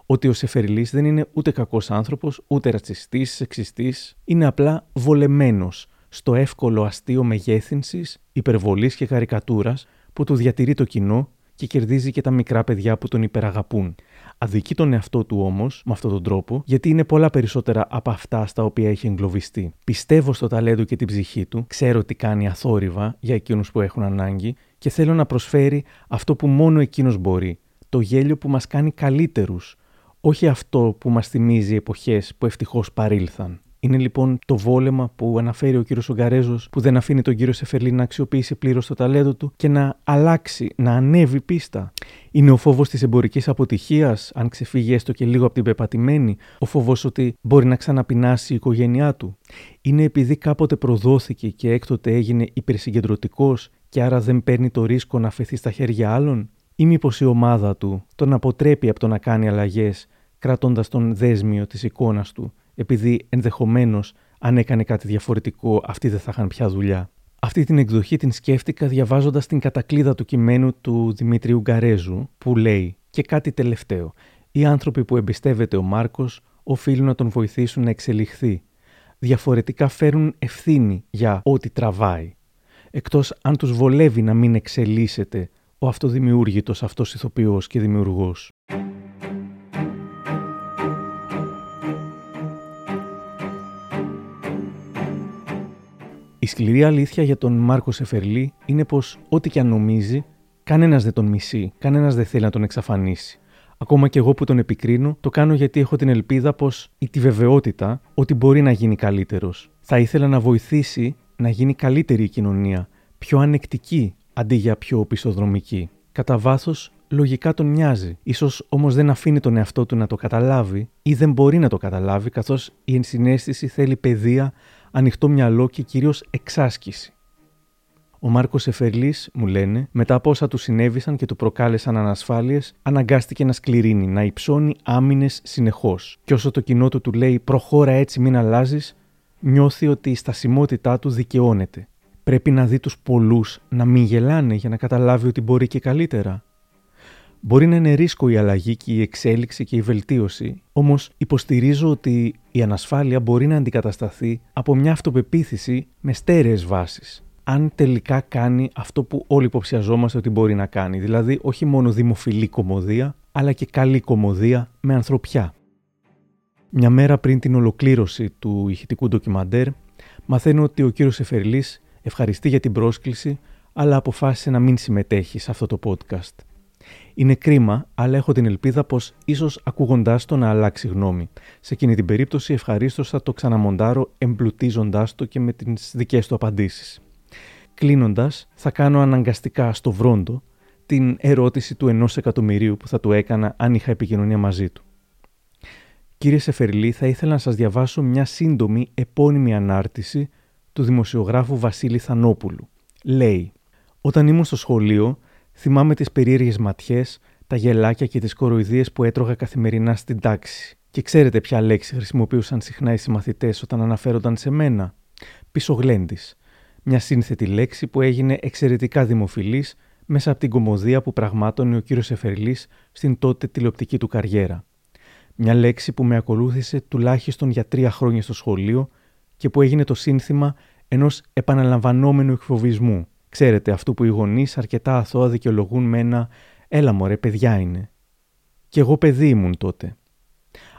ότι ο Σεφερλή δεν είναι ούτε κακός άνθρωπος, ούτε ρατσιστής, σεξιστής. Είναι απλά βολεμένος στο εύκολο αστείο μεγέθυνσης, υπερβολής και καρικατούρας που του διατηρεί το κοινό και κερδίζει και τα μικρά παιδιά που τον υπεραγαπούν. Αδικεί τον εαυτό του όμως με αυτόν τον τρόπο, γιατί είναι πολλά περισσότερα από αυτά στα οποία έχει εγκλωβιστεί. Πιστεύω στο ταλέντο και την ψυχή του, ξέρω τι κάνει αθόρυβα για εκείνους που έχουν ανάγκη και θέλω να προσφέρει αυτό που μόνο εκείνος μπορεί. Το γέλιο που μας κάνει καλύτερους, όχι αυτό που μας θυμίζει εποχές που ευτυχώς παρήλθαν. Είναι λοιπόν το βόλεμα που αναφέρει ο κύριος Ογκαρέζο, που δεν αφήνει τον κύριο Σεφερλί να αξιοποιήσει πλήρως το ταλέντο του και να αλλάξει, να ανέβει πίστα. Είναι ο φόβος της εμπορικής αποτυχίας, αν ξεφύγει έστω και λίγο από την πεπατημένη, ο φόβος ότι μπορεί να ξαναπεινάσει η οικογένειά του. Είναι επειδή κάποτε προδόθηκε και έκτοτε έγινε υπερσυγκεντρωτικός και άρα δεν παίρνει το ρίσκο να αφαιθεί στα χέρια άλλων, ή μήπως η ομάδα του τον αποτρέπει από το να κάνει αλλαγές, κρατώντας τον δέσμιο της εικόνας του επειδή ενδεχομένως αν έκανε κάτι διαφορετικό αυτοί δεν θα είχαν πια δουλειά; Αυτή την εκδοχή την σκέφτηκα διαβάζοντας την κατακλίδα του κειμένου του Δημήτριου Γκαρέζου, που λέει και κάτι τελευταίο. Οι άνθρωποι που εμπιστεύεται ο Μάρκος οφείλουν να τον βοηθήσουν να εξελιχθεί. Διαφορετικά φέρουν ευθύνη για ό,τι τραβάει. Εκτός αν τους βολεύει να μην εξελίσσεται ο αυτοδημιούργητος αυτός ηθοποιός και δημιουργός. Η σκληρή αλήθεια για τον Μάρκο Σεφερλί είναι πως ό,τι και αν νομίζει, κανένας δεν τον μισεί, κανένας δεν θέλει να τον εξαφανίσει. Ακόμα και εγώ που τον επικρίνω, το κάνω γιατί έχω την ελπίδα πως ή τη βεβαιότητα ότι μπορεί να γίνει καλύτερος. Θα ήθελα να βοηθήσει να γίνει καλύτερη η κοινωνία, πιο ανεκτική αντί για πιο οπισθοδρομική. Κατά βάθος, λογικά τον νοιάζει. σω όμως δεν αφήνει τον εαυτό του να το καταλάβει ή δεν μπορεί να το καταλάβει, καθώς η ενσυναίσθηση θέλει παιδεία ανοιχτό μυαλό και κυρίως εξάσκηση. Ο Μάρκος Εφερλής, μου λένε, μετά από όσα του συνέβησαν και του προκάλεσαν ανασφάλειες, αναγκάστηκε να σκληρύνει, να υψώνει άμυνες συνεχώς. Και όσο το κοινό του του λέει προχώρα έτσι, μην αλλάζεις, νιώθει ότι η στασιμότητά τους δικαιώνεται. Πρέπει να δει τους πολλούς να μην γελάνε για να καταλάβει ότι μπορεί και καλύτερα. Μπορεί να είναι ρίσκο η αλλαγή και η εξέλιξη και η βελτίωση, όμως υποστηρίζω ότι η ανασφάλεια μπορεί να αντικατασταθεί από μια αυτοπεποίθηση με στέρεες βάσεις. Αν τελικά κάνει αυτό που όλοι υποψιαζόμαστε ότι μπορεί να κάνει, δηλαδή όχι μόνο δημοφιλή κομμωδία, αλλά και καλή κομμωδία με ανθρωπιά. Μια μέρα πριν την ολοκλήρωση του ηχητικού ντοκιμαντέρ, μαθαίνω ότι ο κύριος Εφερλής ευχαριστεί για την πρόσκληση, αλλά αποφάσισε να μην συμμετέχει σε αυτό το podcast. Είναι κρίμα, αλλά έχω την ελπίδα πως ίσως ακούγοντάς το να αλλάξει γνώμη. Σε εκείνη την περίπτωση, ευχαρίστως θα το ξαναμοντάρω εμπλουτίζοντάς το και με τις δικές του απαντήσεις. Κλείνοντας, θα κάνω αναγκαστικά στο βρόντο την ερώτηση του ενός εκατομμυρίου που θα του έκανα αν είχα επικοινωνία μαζί του. Κύριε Σεφερλή, θα ήθελα να σας διαβάσω μια σύντομη επώνυμη ανάρτηση του δημοσιογράφου Βασίλη Θανόπουλου. Λέει «Όταν ήμουν στο σχολείο, Θυμάμαι τις περίεργες ματιές, τα γελάκια και τις κοροϊδίες που έτρωγα καθημερινά στην τάξη. Και ξέρετε ποια λέξη χρησιμοποιούσαν συχνά οι συμμαθητές όταν αναφέρονταν σε μένα. Πισωγλέντη. Μια σύνθετη λέξη που έγινε εξαιρετικά δημοφιλής μέσα από την κομμωδία που πραγμάτωνε ο κύριος Εφερλή στην τότε τηλεοπτική του καριέρα. Μια λέξη που με ακολούθησε τουλάχιστον για τρία χρόνια στο σχολείο και που έγινε το σύνθημα ενός επαναλαμβανόμενου εκφοβισμού Ξέρετε, αυτό που οι γονείς αρκετά αθώα δικαιολογούν με ένα «Έλα μωρέ, παιδιά είναι». Κι εγώ παιδί ήμουν τότε.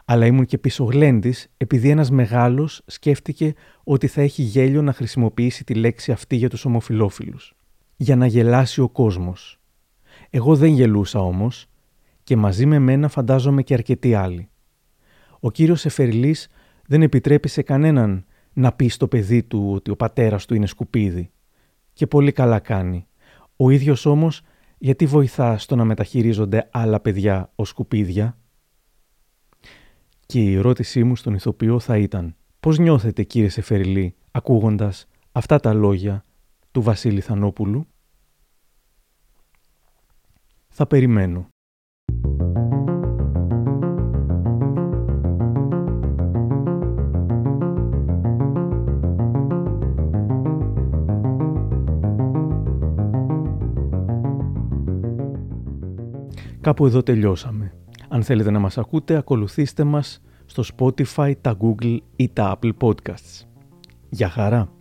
Αλλά ήμουν και πισωγλέντης επειδή ένας μεγάλος σκέφτηκε ότι θα έχει γέλιο να χρησιμοποιήσει τη λέξη αυτή για τους ομοφιλόφιλους. Για να γελάσει ο κόσμος. Εγώ δεν γελούσα όμως και μαζί με μένα φαντάζομαι και αρκετοί άλλοι. Ο κύριος Εφερλής δεν επιτρέπει σε κανέναν να πει στο παιδί του ότι ο πατέρας του είναι σκουπίδι. Και πολύ καλά κάνει. Ο ίδιος όμως γιατί βοηθά στο να μεταχειρίζονται άλλα παιδιά ως σκουπίδια; Και η ερώτησή μου στον ηθοποιό θα ήταν «Πώς νιώθετε κύριε Σεφεριλή ακούγοντας αυτά τα λόγια του Βασίλη Θανόπουλου» Θα περιμένω. Κάπου εδώ τελειώσαμε. Αν θέλετε να μας ακούτε, ακολουθήστε μας στο Spotify, τα Google ή τα Apple Podcasts. Γεια χαρά!